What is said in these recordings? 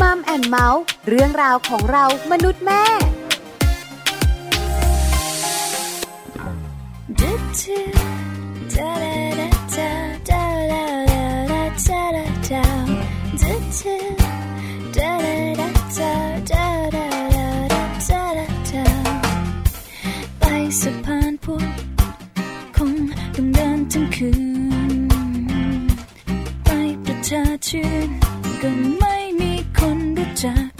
มัมแอนเมาส์เรื่องราวของเรามนุษย์แม่ ไปสะพานพุทธคงต้องเดินทั้งคืน ไปประชาชื่นก็ไม่ ya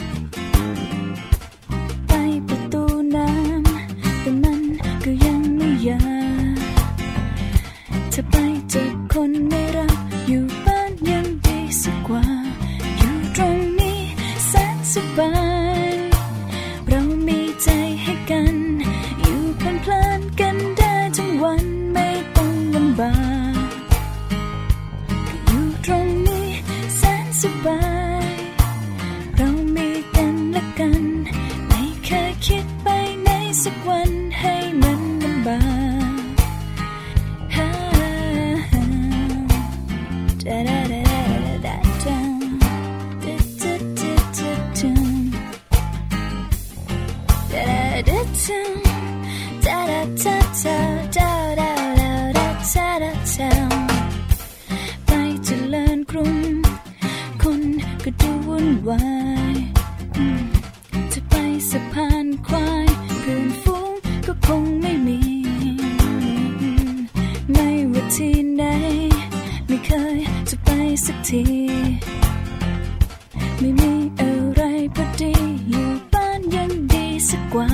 ดีอยู่บ้านยังดีสักกว่า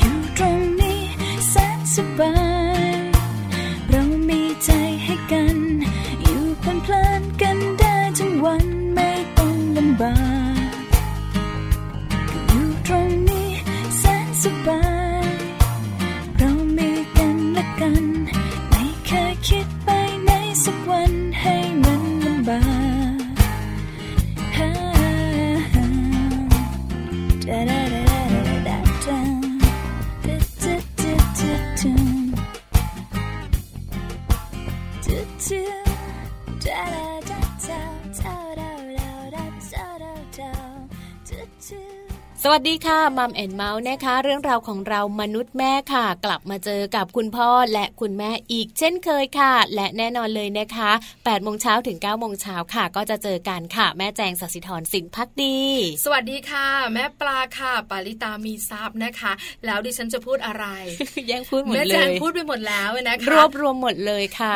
อยู่ตรงนี้แสนสบาย วัสดีค่ะ Mom and Mouth นะคะ เรื่องราวของเรามนุษย์แม่ค่ะ กลับมาเจอกับคุณพ่อและคุณแม่อีกเช่นเคยค่ะ และแน่นอนเลยนะคะ8โมงเช้าถึง9โมงเช้าค่ะ ก็จะเจอกันค่ะ แม่แจงสัสิธรสินพักดี สวัสดีค่ะ่ะ แม่ปลาค่ะ ปาริตามีซับนะคะ แล้วดิฉันจะพูดอะไรแย่งพูดหมดเลยแม่แจงพูดไปหมดแล้วนะคะรวบรวมหมดเลยค่ะ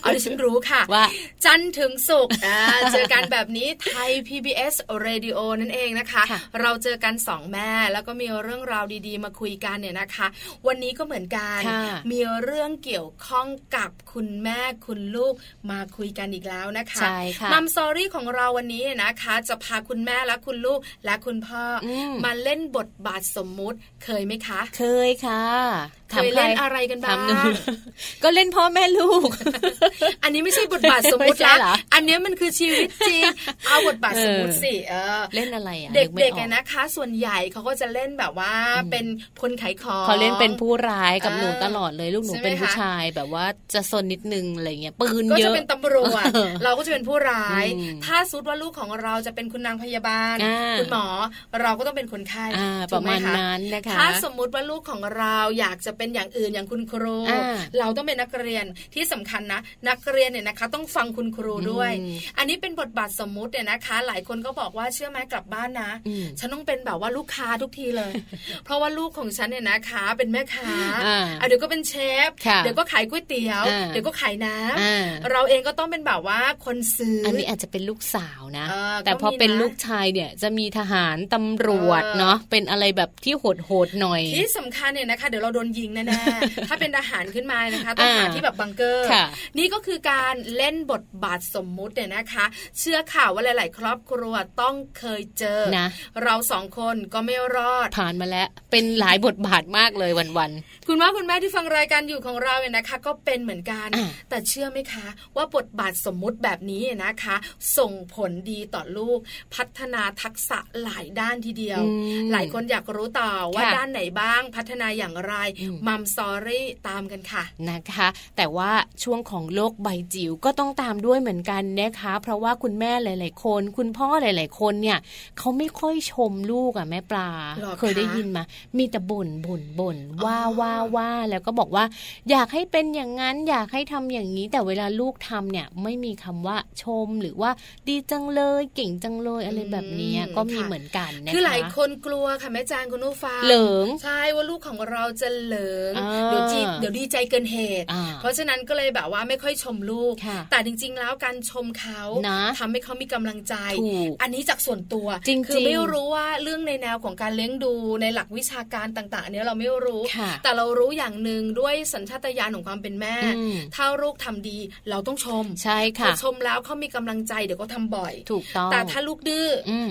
เอาดิฉันรู้ค่ะว่าจันทร์ถึงศุกร์อ่าเจอกันแบบนี้ไทย PBS Radio นั่นเองนะคะค่ะเราเจอกันสองแม่ แล้วก็มีเรื่องราวดีๆ มาคุยกันเนี่ยนะคะ วันนี้ก็เหมือนกันค่ะมีเรื่องเกี่ยวข้องกับคุณแม่คุณลูกมาคุยกันอีกแล้วนะคะใช่ค่ะมัมสอรี่ของเราวันนี้นะคะ จะพาคุณแม่และคุณลูกและคุณพ่ออมมาเล่นบทบาทสมมุติเคยไหมคะ เคยค่ะ เคยเล่นอะไรกันบ้างถมหนูก็เล่นพ่อแม่ลูก อันนี้ไม่ใช่บทบาทสมมุติไม่ใช่ละเหรออันนี้มันคือชีวิตจริงเอาบทบาทสมมุติสิเออเล่นอะไรอะเด็กไม่ๆอออะนะคะ ส่วนใหญ่เขาก็จะเล่นแบบว่าเป็นคนขายของเขาเล่นเป็นผู้ร้ายกับอ่าหนูตลอดเลยลูกหนูใช่ไหมเป็นผู้คะชายแบบว่าจะซนนิดนึงอะไรเงี้ยปืนก็เยจะอะเป็นตำรวจเออเราก็จะเป็นผู้ร้ายอืมถ้าสุดว่าลูกของเราจะเป็นคุณนางพยาบาลอ่าคุณหมอเราก็ต้องเป็นคนไข้อ่าปถูระกไหมาณคะนั้นนะคะถ้าสมมุติว่าลูกของเราอยากจะเป็นอย่างอื่นอย่างคุณครูอ่าเราต้องเป็นนักเรียนที่สำคัญนะ นักเรียนเนี่ยนะคะ ต้องฟังคุณครูด้วยอืมอันนี้เป็นบทบาทสมมุติเนี่ยนะคะ หลายคนก็บอกว่าเชื่อไหมกลับบ้านนะอืมฉันต้องเป็นแบบว่าลูกค้าทุกทีเลย เพราะว่าลูกของฉันเนี่ยนะคะ เป็นแม่ค้าอ่าอะเดี๋ยวก็เป็นเชฟค่ะเดี๋ยวก็ขายก๋วยเตี๋ยวอ่าเดี๋ยวก็ขายน้ำอ่าเราเองก็ต้องเป็นแบบว่าคนซื้ออัอันนี้อาจจะเป็นลูกสาวนะเออแต่พอก็มีนะเป็นลูกชายเนี่ยจะมีทหารตำรวจเออเนาะเป็นอะไรแบบที่โหดโหดๆหน่อย ที่สำคัญเนี่ยนะคะ เดี๋ยวเราโดนยิงแน่ๆ ถ้าเป็นทหารขึ้นมานะคะต้องหาอ่าที่แบบบังเกอร์ค่ะนี่ก็คือการเล่นบทบาทสมมุติเนี่ยนะคะ เชื่อข่าวว่าหลาย ๆ ครอบครัวต้องเคยเจอนะเราสองคนก็ไม่รอด ผ่านมาแล้ว เป็นหลายบทบาทมากเลยวันคุณพ่อคุณแม่ที่ฟังรายการอยู่ของเราเนี่ยนะคะ ก็เป็นเหมือนกันอ่าแต่เชื่อไหมคะ ว่าบทบาทสมมุติแบบนี้นะคะ ส่งผลดีต่อลูก พัฒนาทักษะหลายด้านทีเดียวอืมหลายคนอยากรู้ต่อว่าค่ะด้านไหนบ้างพัฒนาอย่างไรอืมมัมสอรี่ตามกันค่ะนะคะ แต่ว่าช่วงของโลกใบจิ๋วก็ต้องตามด้วยเหมือนกันนะคะ เพราะว่าคุณแม่หลาย ๆ คน คุณพ่อหลาย ๆ คนเนี่ยเขาไม่ค่อยชมลูกอะแม่ปลา เคยได้ยินมา มีแต่บ่นบ่นบ่นว่าว่าว่าแล้วก็บอกว่า อยากให้เป็นอย่างนั้นอยากให้ทำอย่างนี้ แต่เวลาลูกทำเนี่ยไม่มีคำว่าชมหรือว่าดีจังเลยเก่งจังเลยอะไรแบบนี้ก็มีเหมือนกันนะคะคือหลายคนกลัวค่ะแม่จางคุณนุฟ้าเหลิงใช่ว่าลูกของเราจะเหลิงเดี๋ยวจีเดี๋ยวดีใจเกินเหตุ เพราะฉะนั้นก็เลยแบบว่าไม่ค่อยชมลูก แต่จริง ๆ แล้วการชมเขาทำให้เขามีกำลังใจ อันนี้จากส่วนตัวคือไม่รู้ว่าเรื่องในแนวของการเลี้ยงดูในหลักวิชาการต่าง ๆ อันนี้เราไม่รู้ แต่เรารู้อย่างหนึ่งด้วยสัญชาตญาณของความเป็นแม่ ถ้าลูกทำดีเราต้องชมใช่ค่ะชมแล้วเขามีกำลังใจเดี๋ยวก็ทำบ่อย ถูกต้อง แต่ถ้าลูกดื้อ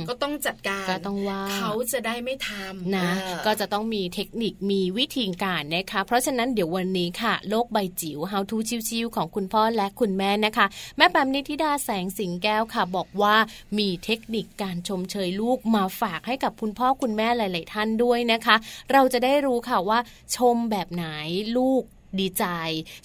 ก็ต้องจัดการก็ต้องว่าเขาจะได้ไม่ทำนะ ก็จะต้องมีเทคนิคมีวิธีการนะคะเพราะฉะนั้นเดี๋ยววันนี้ค่ะ โลกใบจิ๋ว How to ชิวๆของคุณพ่อและคุณแม่นะคะ แม่แปมนิธิดาแสงสิงแก้วค่ะ บอกว่ามีเทคนิคการชมเชยลูกมาฝากให้กับคุณพ่อคุณแม่หลาย ๆ ท่านด้วยนะคะ เราจะได้รู้ค่ะว่าชมแบบไหนลูก ดีใจ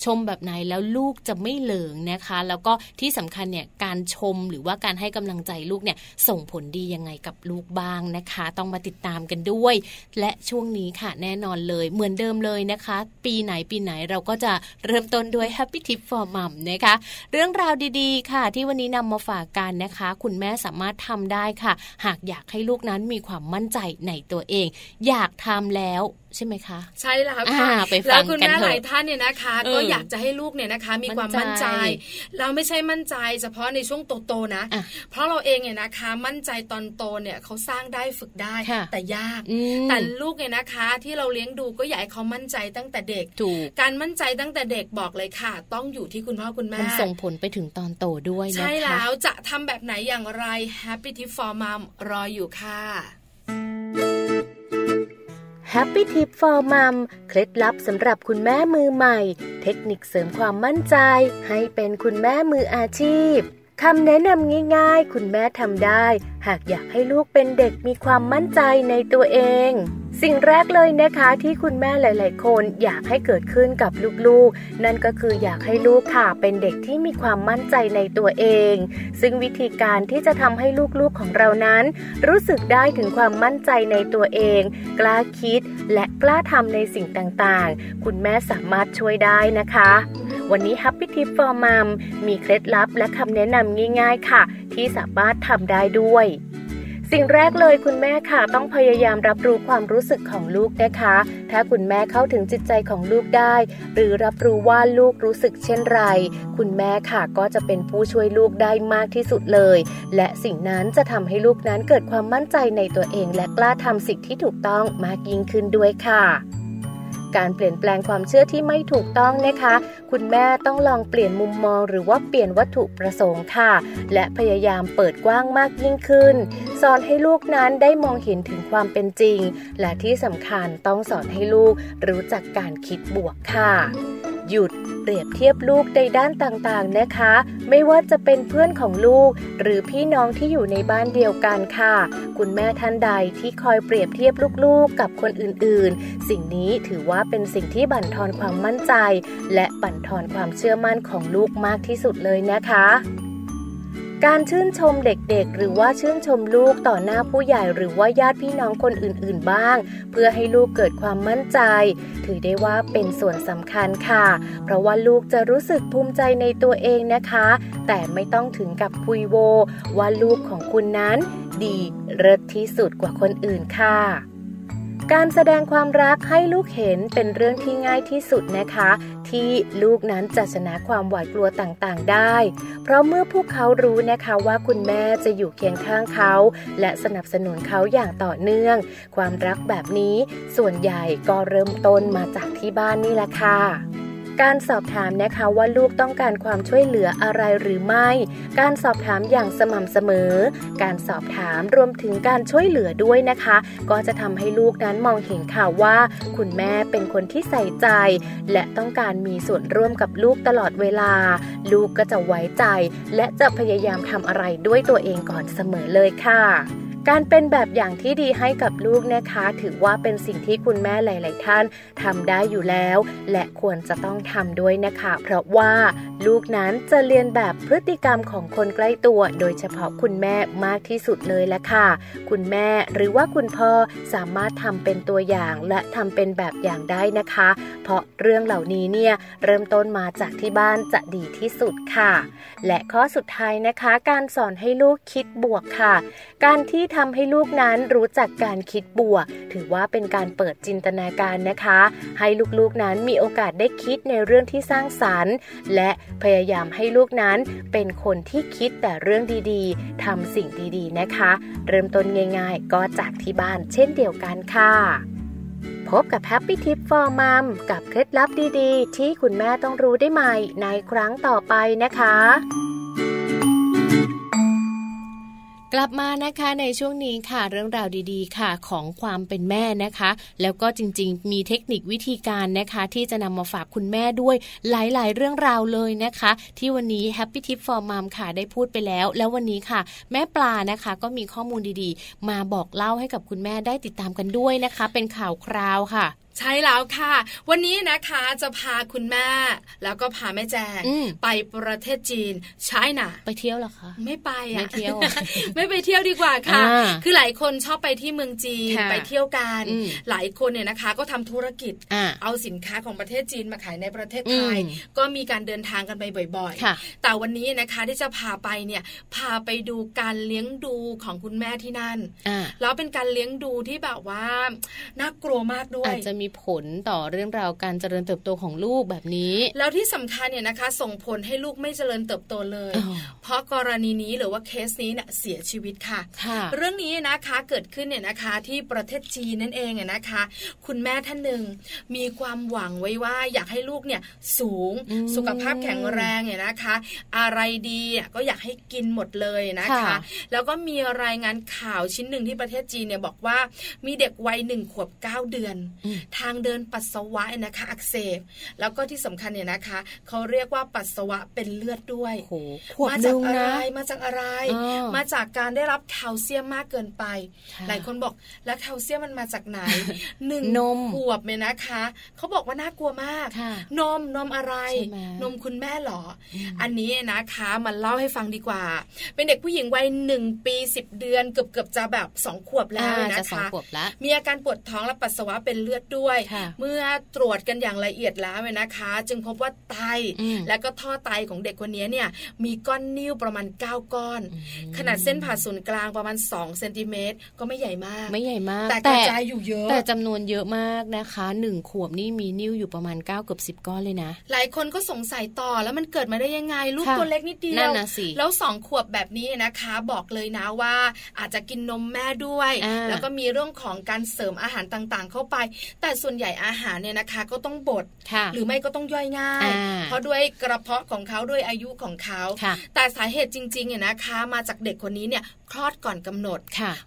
ชมแบบไหนแล้วลูกจะไม่เหลิงนะคะ แล้วก็ที่สำคัญเนี่ยการชมหรือว่าการให้กำลังใจลูกเนี่ยส่งผลดียังไงกับลูกบ้างนะคะ ต้องมาติดตามกันด้วย และช่วงนี้ค่ะแน่นอนเลยเหมือนเดิมเลยนะคะ ปีไหนปีไหนเราก็จะเริ่มต้นด้วย Happy Tip for Mom นะคะ เรื่องราวดีๆ ค่ะ ที่วันนี้นำมาฝากกันนะคะ คุณแม่สามารถทำได้ค่ะ หากอยากให้ลูกนั้นมีความมั่นใจในตัวเอง อยากทำแล้ว ใช่ไหมคะ ใช่แล้วค่ะแล้วคุณแม่หลายท่านเนี่ยนะคะ ก็อยากจะให้ลูกเนี่ยนะคะ มีความมั่นใจ เราไม่ใช่มั่นใจ เฉพาะในช่วงโตๆนะ เพราะเราเองเนี่ยนะคะ มั่นใจตอนโตเนี่ยเขาสร้างได้ฝึกได้แต่ยาก แต่ลูกเนี่ยนะคะ ที่เราเลี้ยงดูก็อยากให้เขามั่นใจตั้งแต่เด็กการมั่นใจตั้งแต่เด็กบอกเลยค่ะ ต้องอยู่ที่คุณพ่อคุณแม่ส่งผลไปถึงตอนโตด้วยนะคะใช่แล้วจะทำแบบไหนอย่างไร Happy Tip for Mom รออยู่ค่ะ Happy Tip for Mom เคล็ดลับสำหรับคุณแม่มือใหม่ เทคนิคเสริมความมั่นใจ ให้เป็นคุณแม่มืออาชีพคำแนะนำง่ายๆ คุณแม่ทำได้ หากอยากให้ลูกเป็นเด็กมีความมั่นใจในตัวเอง สิ่งแรกเลยนะคะที่คุณแม่หลาย ๆ คนอยากให้เกิดขึ้นกับลูก ๆ นั่นก็คืออยากให้ลูกค่ะเป็นเด็กที่มีความมั่นใจในตัวเอง ซึ่งวิธีการที่จะทำให้ลูก ๆ ของเรานั้น รู้สึกได้ถึงความมั่นใจในตัวเอง กล้าคิดและกล้าทำในสิ่งต่าง ๆ คุณแม่สามารถช่วยได้นะคะ วันนี้ Happy Tip for Mom มีเคล็ดลับและคำแนะนำง่าย ๆ ค่ะ ที่สามารถทำได้ด้วย สิ่งแรกเลยคุณแม่ค่ะต้องพยายามรับรู้ความรู้สึกของลูกนะคะ ถ้าคุณแม่เข้าถึงจิตใจของลูกได้ หรือรับรู้ว่าลูกรู้สึกเช่นไร คุณแม่ค่ะก็จะเป็นผู้ช่วยลูกได้มากที่สุดเลย และสิ่งนั้นจะทำให้ลูกนั้นเกิดความมั่นใจในตัวเอง และกล้าทำสิ่งที่ถูกต้องมากยิ่งขึ้นด้วยค่ะ การเปลี่ยนแปลงความเชื่อที่ไม่ถูกต้องนะคะ คุณแม่ต้องลองเปลี่ยนมุมมอง หรือว่าเปลี่ยนวัตถุประสงค์ค่ะ และพยายามเปิดกว้างมากยิ่งขึ้น สอนให้ลูกนั้นได้มองเห็นถึงความเป็นจริง และที่สำคัญต้องสอนให้ลูกรู้จักการคิดบวกค่ะ หยุดเปรียบเทียบลูกในด้านต่างๆนะคะ ไม่ว่าจะเป็นเพื่อนของลูก หรือพี่น้องที่อยู่ในบ้านเดียวกันค่ะ คุณแม่ท่านใดที่คอยเปรียบเทียบลูกๆ กับคนอื่นๆ สิ่งนี้ถือว่าเป็นสิ่งที่บั่นทอนความมั่นใจ และบั่นทอนความเชื่อมั่นของลูกมากที่สุดเลยนะคะ การชื่นชมเด็กๆ หรือว่าชื่นชมลูกต่อหน้าผู้ใหญ่หรือว่าญาติพี่น้องคนอื่นๆบ้าง เพื่อให้ลูกเกิดความมั่นใจ ถือได้ว่าเป็นส่วนสำคัญค่ะ เพราะว่าลูกจะรู้สึกภูมิใจในตัวเองนะคะ แต่ไม่ต้องถึงกับพุยโว ว่าลูกของคุณนั้น ดีเลิศที่สุดกว่าคนอื่นค่ะการแสดงความรักให้ลูกเห็นเป็นเรื่องที่ง่ายที่สุดนะคะ ที่ลูกนั้นจะชนะความหวาดกลัวต่างๆ ได้ เพราะเมื่อพวกเขารู้นะคะว่าคุณแม่จะอยู่เคียงข้างเขา และสนับสนุนเขาอย่างต่อเนื่อง ความรักแบบนี้ส่วนใหญ่ก็เริ่มต้นมาจากที่บ้านนี่แหละค่ะ การสอบถามนะคะว่าลูกต้องการความช่วยเหลืออะไรหรือไม่ การสอบถามอย่างสม่ำเสมอ การสอบถามรวมถึงการช่วยเหลือด้วยนะคะ ก็จะทำให้ลูกนั้นมองเห็นข่าวว่า คุณแม่เป็นคนที่ใส่ใจ และต้องการมีส่วนร่วมกับลูกตลอดเวลา ลูกก็จะไว้ใจ และจะพยายามทำอะไรด้วยตัวเองก่อนเสมอเลยค่ะ การเป็นแบบอย่างที่ดีให้กับลูกนะคะ ถือว่าเป็นสิ่งที่คุณแม่หลาย ๆ ท่านทำได้อยู่แล้ว และควรจะต้องทำด้วยนะคะ เพราะว่าลูกนั้นจะเรียนแบบพฤติกรรมของคนใกล้ตัว โดยเฉพาะคุณแม่มากที่สุดเลยละค่ะ คุณแม่หรือว่าคุณพ่อสามารถทำเป็นตัวอย่างและทำเป็นแบบอย่างได้นะคะ เพราะเรื่องเหล่านี้เนี่ยเริ่มต้นมาจากที่บ้านจะดีที่สุดค่ะ และข้อสุดท้ายนะคะ การสอนให้ลูกคิดบวกค่ะ การที่ทำให้ลูกนั้นรู้จักการคิดบวก ถือว่าเป็นการเปิดจินตนาการนะคะ ให้ลูกๆนั้นมีโอกาสได้คิดในเรื่องที่สร้างสารรค์ และพยายามให้ลูกนั้นเป็นคนที่คิดแต่เรื่องดีๆทำสิ่งดีๆนะคะ เริ่มต้นง่ายๆ ก็จากที่บ้านเช่นเดียวกันค่ะพบกับ Happy Tip for Mom กับเคล็ดลับดีๆ ที่คุณแม่ต้องรู้ได้ใหม่ในครั้งต่อไปนะคะ กลับมานะคะในช่วงนี้ค่ะเรื่องราวดีๆ ค่ะของความเป็นแม่นะคะ แล้วก็จริงๆ มีเทคนิควิธีการนะคะ ที่จะนำมาฝากคุณแม่ด้วยหลายๆ เรื่องราวเลยนะคะ ที่วันนี้ Happy Tip for Mom ค่ะได้พูดไปแล้ว แล้ววันนี้ค่ะ แม่ปลานะคะ ก็มีข้อมูลดีๆ มาบอกเล่าให้กับคุณแม่ได้ติดตามกันด้วยนะคะ เป็นข่าวคราวค่ะ ใช่แล้วค่ะ วันนี้นะคะจะพาคุณแม่ แล้วก็พาแม่แจงไปประเทศจีนใช่น่ะ ไปเที่ยวหรอคะ ไม่ไปอะไม่เที่ยว ไม่ไปเที่ยวดีกว่าค่ะ คือหลายคนชอบไปที่เมืองจีนไปเที่ยวกัน หลายคนเนี่ยนะคะ ก็ทำธุรกิจ เอาสินค้าของประเทศจีนมาขายในประเทศไทย ก็มีการเดินทางกันไปบ่อยๆ แต่วันนี้นะคะที่จะพาไปเนี่ยพาไปดูการเลี้ยงดูของคุณแม่ที่นั่น แล้วเป็นการเลี้ยงดูที่แบบว่าน่ากลัวมากด้วยอาจจะมีผลต่อเรื่องราวการเจริญเติบโตของลูกแบบนี้ แล้วที่สำคัญเนี่ยนะคะ ส่งผลให้ลูกไม่เจริญเติบโตเลย เพราะกรณีนี้หรือว่าเคสนี้เนี่ยเสียชีวิตค่ะ เรื่องนี้นะคะเกิดขึ้นเนี่ยนะคะที่ประเทศจีนนั่นเองนะคะ คุณแม่ท่านหนึ่งมีความหวังไว้ว่าอยากให้ลูกเนี่ยสูงสุขภาพแข็งแรงเนี่ยนะคะ อะไรดีก็อยากให้กินหมดเลยนะคะ แล้วก็มีรายงานข่าวชิ้นหนึ่งที่ประเทศจีนเนี่ยบอกว่ามีเด็กวัยหนึ่งขวบเก้าเดือนทางเดินปัสสาวะนะคะ อักเสบ แล้วก็ที่สำคัญเนี่ยนะคะเขาเรียกว่าปัสสาวะเป็นเลือดด้วยมาจากอะไรมาจากอะไร มาจากการได้รับแคลเซียมมากเกินไป หลายคนบอกแล้วแคลเซียมมันมาจากไหนหนึ่งนมขวบเนี่ยนะคะเขาบอกว่าน่ากลัวมาก นมนมอะไร นมคุณแม่หรอ อันนี้นะคะมันเล่าให้ฟังดีกว่า เป็นเด็กผู้หญิงวัยหนึ่งปีสิบเดือนเกือบเกือบจะแบบสองขวบแล้วนะคะมีอาการปวดท้องและปัสสาวะเป็นเลือดด้วยเมื่อตรวจกันอย่างละเอียดแล้วนะคะ จึงพบว่าไตและก็ท่อไตของเด็กคนนี้เนี่ยมีก้อนนิ่วประมาณ 9 ก้อน ขนาดเส้นผ่าศูนย์กลางประมาณ2เซนติเมตรก็ไม่ใหญ่มาก ไม่ใหญ่มาก แต่กระจายอยู่เยอะแต่จำนวนเยอะมากนะคะหนึ่งขวบนี่มีนิ่วอยู่ประมาณ9เกือบสิบก้อนเลยนะ หลายคนก็สงสัยต่อแล้วมันเกิดมาได้ยังไงลูกตัวเล็กนิดเดียวแล้วสองขวบแบบนี้นะคะ บอกเลยนะว่าอาจจะกินนมแม่ด้วย แล้วก็มีเรื่องของการเสริมอาหารต่างๆ เข้าไป แต่ส่วนใหญ่อาหารเนี่ยนะคะ ก็ต้องบดหรือไม่ก็ต้องย่อยง่าย เพราะด้วยกระเพาะของเขาด้วยอายุของเขา แต่สาเหตุจริงๆเนี่ยนะคะ มาจากเด็กคนนี้เนี่ยคลอดก่อนกำหนด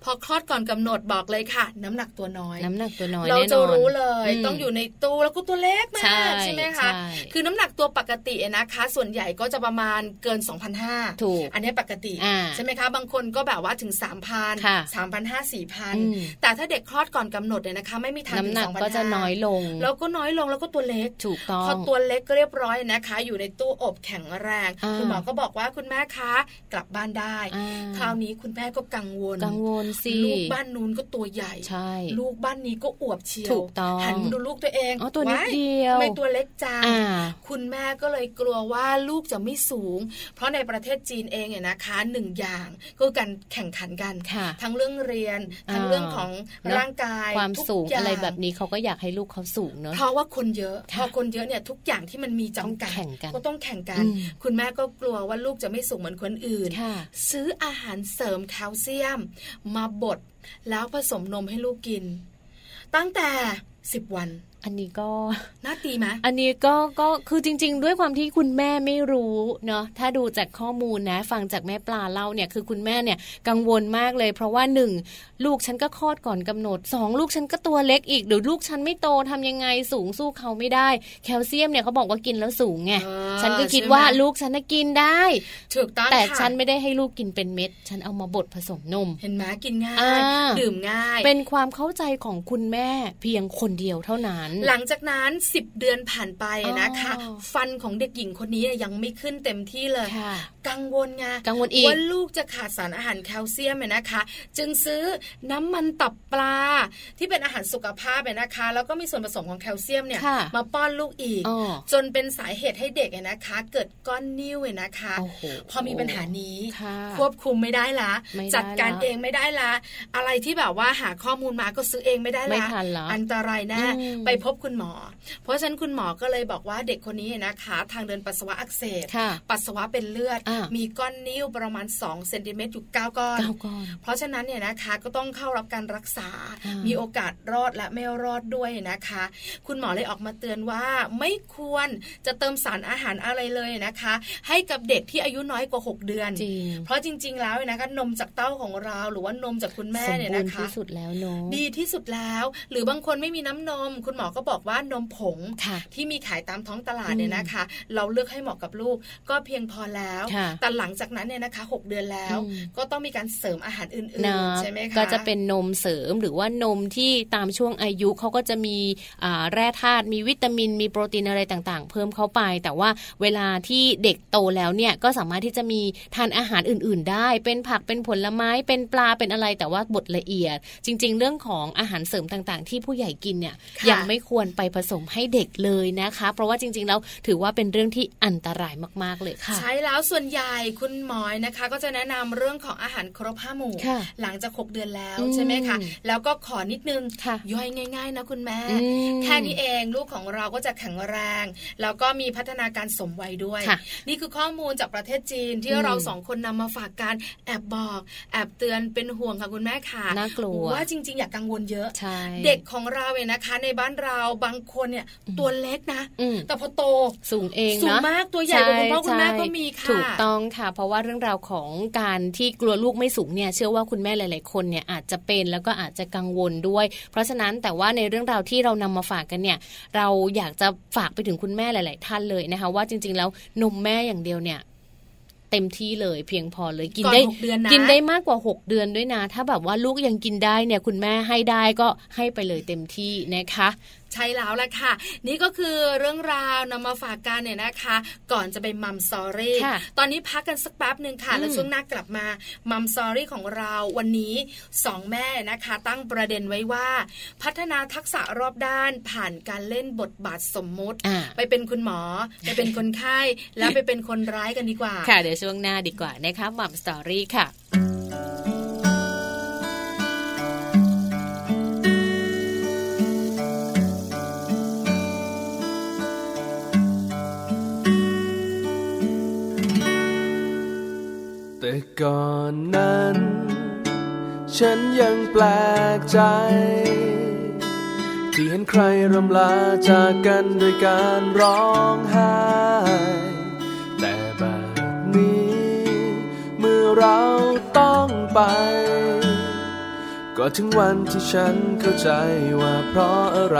พอคลอดก่อนกำหนดบอกเลยค่ะ น้ำหนักตัวน้อย น้ำหนักตัวน้อยเราจะรู้เลยต้องอยู่ในตู้แล้วก็ตัวเล็กมากใช่ไหมคะคือน้ำหนักตัวปกตินะคะ ส่วนใหญ่ก็จะประมาณเกิน 2,500ถูกอันนี้ปกติใช่ไหมคะ บางคนก็แบบว่าถึง 3,000 3,500 4,000แต่ถ้าเด็กคลอดก่อนกำหนดเนี่ยนะคะ ไม่มีทางน้ำหนักก็จะน้อยลง แล้วก็น้อยลงแล้วก็ตัวเล็กถูกต้องพอตัวเล็กก็เรียบร้อยนะคะ อยู่ในตู้อบแข็งแรงคุณหมอก็บอกว่าคุณแม่คะกลับบ้านได้ คราวนี้คุณแม่ก็กังวลกังวลสิลูกบ้านนู้นก็ตัวใหญ่ใช่ลูกบ้านนี้ก็อวบเชียวถูกต้องหันดูลูกตัวเองอ๋อตัวนิดเดียวไม่ตัวเล็กจังคุณแม่ก็เลยกลัวว่าลูกจะไม่สูง เพราะในประเทศจีนเองเนี่ยนะคะหนึ่งอย่างก็การแข่งขันกัน ทั้งเรื่องเรียนทั้งเรื่องของร่างกายความสูงอะไรแบบนี้เขาก็อยากให้ลูกเขาสูงเนอะเพราะว่าคนเยอะพอคนเยอะเนี่ยทุกอย่างที่มันมีจำกัดก็ต้องแข่งกัน คุณแม่ก็กลัวว่าลูกจะไม่สูงเหมือนคนอื่น ซื้ออาหารเสริมแคลเซียม มาบดแล้วผสมนมให้ลูกกิน ตั้งแต่สิบวัน อันนี้ก็น่าตีไหมอันนี้ก็ก็คือจริง ๆ ด้วยความที่คุณแม่ไม่รู้เนาะถ้าดูจากข้อมูลนะฟังจากแม่ปลาเล่าเนี่ยคือคุณแม่เนี่ยกังวลมากเลย เพราะว่าหนึ่งลูกฉันก็คลอดก่อนกำหนดสองลูกฉันก็ตัวเล็กอีกเดี๋ยวลูกฉันไม่โตทำยังไงสูงสู้เขาไม่ได้ แคลเซียมเนี่ยเขาบอกว่ากินแล้วสูงไงฉันก็คิดว่าลูกฉันน่ะกินได้ถูกต้องแต่ฉันไม่ได้ให้ลูกกินเป็นเม็ด ฉันเอามาบดผสมนม เห็นไหมกินง่ายดื่มง่าย เป็นความเข้าใจของคุณแม่เพียงคนเดียวเท่านั้นหลังจากนั้นสิบเดือนผ่านไปนะคะ ฟันของเด็กหญิงคนนี้ยังไม่ขึ้นเต็มที่เลย กังวลไงกังวลอีกว่าลูกจะขาดสารอาหารแคลเซียมนะคะ จึงซื้อน้ำมันตับปลา ที่เป็นอาหารสุขภาพนะคะ แล้วก็มีส่วนผสมของแคลเซียมเนี่ยมาป้อนลูกอีก จนเป็นสาเหตุให้เด็กนะคะ เกิดก้อนนิ้วนะคะ พอมีปัญหานี้ควบคุมไม่ได้ละ จัดการเองไม่ได้ละ อะไรที่แบบว่าหาข้อมูลมาก็ซื้อเองไม่ได้ละอันตรายแน่ไปพบคุณหมอ เพราะฉะนั้นคุณหมอก็เลยบอกว่าเด็กคนนี้นะคะ ทางเดินปัสสาวะอักเสบปัสสาวะเป็นเลือด มีก้อนนิ้วประมาณ2เซนติเมตรอยู่9ก้อนเพราะฉะนั้นเนี่ยนะคะก็ต้องเข้ารับการรักษา มีโอกาสรอดและไม่รอดด้วยนะคะ คุณหมอเลยออกมาเตือนว่าไม่ควรจะเติมสารอาหารอะไรเลยนะคะ ให้กับเด็กที่อายุน้อยกว่า 6 เดือน เพราะจริง ๆ แล้วนะคะนมจากเต้าของเราหรือว่านมจากคุณแม่เนี่ยนะคะที่สุดแล้วนมดีที่สุดแล้ว หรือบางคนไม่มีน้ำนม คุณหมอก็บอกว่านมผงที่มีขายตามท้องตลาดเนี่ยนะคะ เราเลือกให้เหมาะกับลูกก็เพียงพอแล้ว แต่หลังจากนั้นเนี่ยนะคะ 6 เดือนแล้ว ก็ต้องมีการเสริมอาหารอื่นๆใช่ไหมคะก็จะเป็นนมเสริมหรือว่านมที่ตามช่วงอายุเขาก็จะมีแร่ธาตุมีวิตามิน มีโปรตีนอะไรต่างๆ เพิ่มเข้าไป แต่ว่าเวลาที่เด็กโตแล้วเนี่ยก็สามารถที่จะมีทานอาหารอื่น ๆ ได้ เป็นผักเป็นผลไม้เป็นปลาเป็นอะไรแต่ว่าบดละเอียด จริง ๆ เรื่องของอาหารเสริมต่างๆ ที่ผู้ใหญ่กินเนี่ยยังไม่ควรไปผสมให้เด็กเลยนะคะ เพราะว่าจริงๆแล้วถือว่าเป็นเรื่องที่อันตรายมากๆเลยค่ะ ใช่แล้วส่วนใหญ่คุณหมอยนะคะ ก็จะแนะนำเรื่องของอาหารครบห้าหมู่หลังจาก6เดือนแล้วใช่ไหมคะแล้วก็ขอนิดนึงย่อยง่ายๆนะคุณแม่ แค่นี้เองลูกของเราก็จะแข็งแรง แล้วก็มีพัฒนาการสมวัยด้วย นี่คือข้อมูลจากประเทศจีนที่เราสองคนนำมาฝากการแอบบอกแอบเตือนเป็นห่วงค่ะคุณแม่ค่ะน่ากลัวว่าจริง ๆ อยากกังวลเยอะ เด็กของเราเนี่ยนะคะ ในบ้านเราบางคนเนี่ยตัวเล็กนะแต่พอโตสูงเองนะสูงมากตัวใหญ่กว่าคุณพ่อคุณแม่ก็มีค่ะถูกต้องค่ะ เพราะว่าเรื่องราวของการที่กลัวลูกไม่สูงเนี่ยเชื่อว่าคุณแม่หลาย ๆ คนเนี่ยอาจจะเป็นแล้วก็อาจจะกังวลด้วย เพราะฉะนั้นแต่ว่าในเรื่องราวที่เรานำมาฝากกันเนี่ยเราอยากจะฝากไปถึงคุณแม่หลาย ๆ ท่านเลยนะคะ ว่าจริง ๆ แล้วนมแม่อย่างเดียวเนี่ยเต็มที่เลยเพียงพอเลยกินได้กินได้มากกว่า 6 เดือนด้วยนะ ถ้าแบบว่าลูกยังกินได้เนี่ยคุณแม่ให้ได้ก็ให้ไปเลยเต็มที่นะคะ ใช่แล้วแหละค่ะ นี่ก็คือเรื่องราวนำมาฝากกันเนี่ยนะคะ ก่อนจะไปมัมซอรี่ตอนนี้พักกันสักแป๊บหนึ่งค่ะ แล้วช่วงหน้ากลับมามัมซอรี่ของเราวันนี้สองแม่นะคะ ตั้งประเด็นไว้ว่า พัฒนาทักษะรอบด้านผ่านการเล่นบทบาทสมมุติ ไปเป็นคุณหมอ ไปเป็นคนไข้แล้วไปเป็นคนร้ายกันดีกว่าค่ะเดี๋ยวช่วงหน้าดีกว่านะคะมัมสตอรี่ค่ะ แต่ก่อนนั้น ฉันยังแปลกใจ ที่เห็นใครรำลาจากกันด้วยการร้องไห้แต่แบบนี้ เมื่อเราต้องไป ก็ถึงวันที่ฉันเข้าใจว่าเพราะอะไร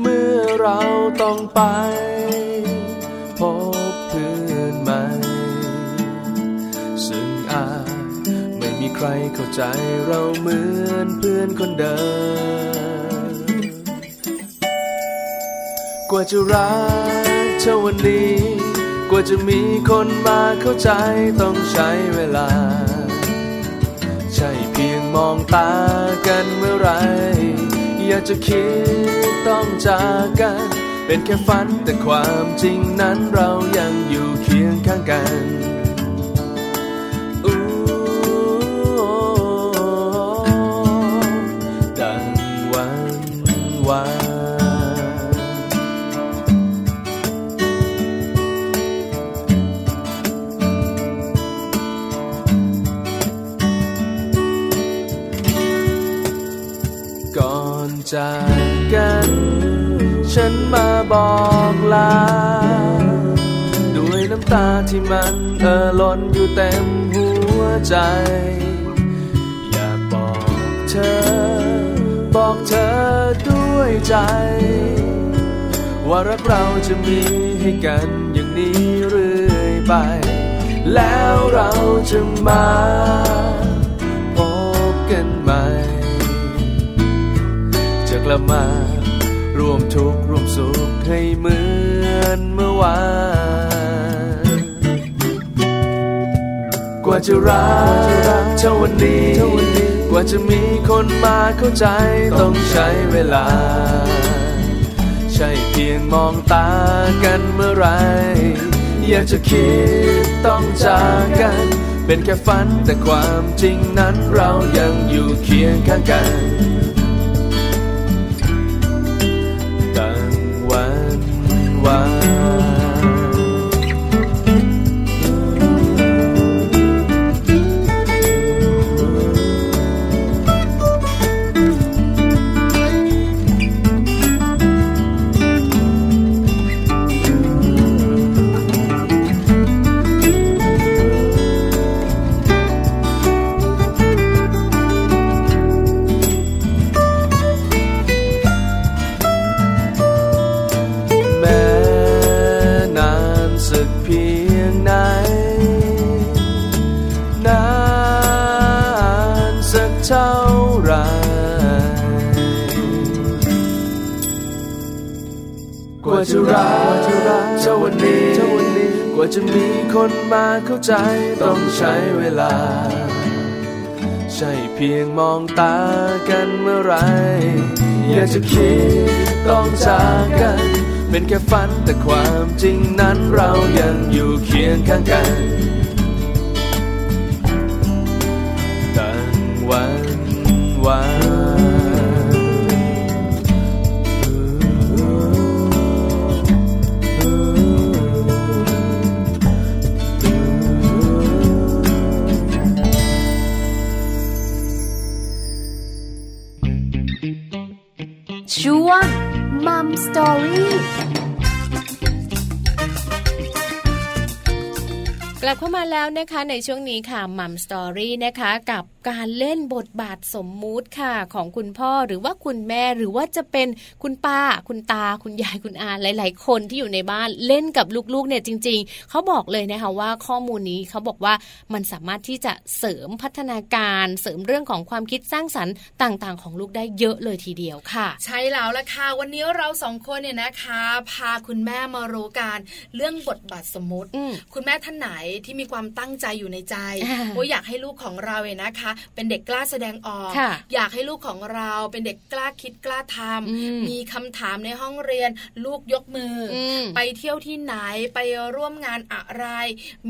เมื่อเราต้องไป รเข้าใจเราเหมือนเพื่อนคนเดิม กว่าจะรักเท่าวันนี้ กว่าจะมีคนมาเข้าใจต้องใช้เวลา ใช่เพียงมองตากันเมื่อไร อยากจะคิดต้องจากกัน เป็นแค่ฝันแต่ความจริงนั้นเรายังอยู่เคียงข้างกันจากกัน บอกลา ด้วยน้ำตาที่มันเอ่อล้นอยู่เต็มหัวใจ อยากบอกเธอ บอกเธอด้วยใจ ว่ารักเราจะมีให้กันอย่างนี้เรื่อยไป แล้วเราจะมาพบกันใหม่จะกลับมา ร่วมทุกข์ร่วมสุขให้เหมือนเมื่อวาน กว่าจะรักเท่าวันนี้ กว่าจะมีคนมาเข้าใจต้องใช้เวลา ใช่เพียงมองตากันเมื่อไร อยากจะคิดต้องจากกัน เป็นแค่ฝันแต่ความจริงนั้นเรายังอยู่เคียงข้างกัน ใจต้องใช้เวลา ใช่เพียงมองตากันเมื่อไร อยากจะคิดต้องจากกัน เป็นแค่ฝันแต่ความจริงนั้นเรายังอยู่เคียงข้างกัน ลับเข้ามาแล้วนะคะในช่วงนี้ค่ะมัมสตอรี่นะคะกับการเล่นบทบาทสมมุติค่ะของคุณพ่อหรือว่าคุณแม่หรือว่าจะเป็นคุณป้า คุณตา คุณยายคุณอาหลาย ๆ คนที่อยู่ในบ้านเล่นกับลูกๆเนี่ยจริง ๆเขาบอกเลยนะคะว่าข้อมูลนี้เขาบอกว่ามันสามารถที่จะเสริมพัฒนาการเสริมเรื่องของความคิดสร้างสรรค์ต่าง ๆ ของลูกได้เยอะเลยทีเดียวค่ะ ใช่แล้วละค่ะวันนี้เราสองคนเนี่ยนะคะ พาคุณแม่มารู้การเรื่องบทบาทสมมุติอืมคุณแม่ท่านไหนที่มีความตั้งใจอยู่ในใจอ่าว่าอยากให้ลูกของเราเนี่ยนะคะ เป็นเด็กกล้าแสดงออกค่ะอยากให้ลูกของเราเป็นเด็กกล้าคิดกล้าทอืมำมีคำถามในห้องเรียน ลูกยกมืออมไปเที่ยวที่ไหนไปร่วมงานอะไร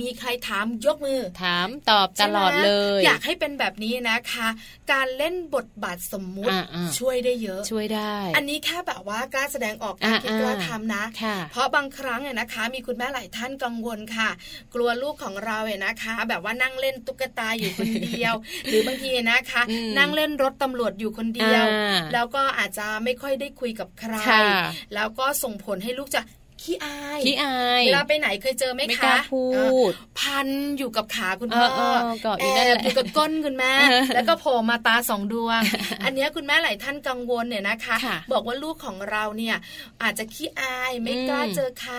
มีใครถามยกมือ ถามตอบตลอดเลย อยากให้เป็นแบบนี้นะคะ การเล่นบทบาทสมมุติอ่าๆช่วยได้เยอะ ช่วยได้ อันนี้แค่แบบว่ากล้าแสดงออกกล้าคิดอ่าๆกล้าทำนะค่ะเพราะบางครั้งเนี่ยนะคะ มีคุณแม่หลายท่านกังวลค่ะ กลัวลูกของเราเนี่ยนะคะ แบบว่านั่งเล่นตุ๊กตาอยู่คนเดียว หรือบางทีนะคะอืมนั่งเล่นรถตำรวจอยู่คนเดียวอ่าแล้วก็อาจจะไม่ค่อยได้คุยกับใครค่ะแล้วก็ส่งผลให้ลูกจะ ขี้อายขี้อายเวลาไปไหนเคยเจอไหมไม่คะกล้าพูเออดพันอยู่กับขาคุณเอพ่อเออเกาะอยู่แอนั่นแหบละอยู่กับก้นคุณแม่ แล้วก็โผล่มาตาสองดวง อันเนี้ยคุณแม่หลายท่านกังวลเนี่ยนะคะค่ะบอกว่าลูกของเราเนี่ยอาจจะขี้อายไม่กล้าอืมเจอใคร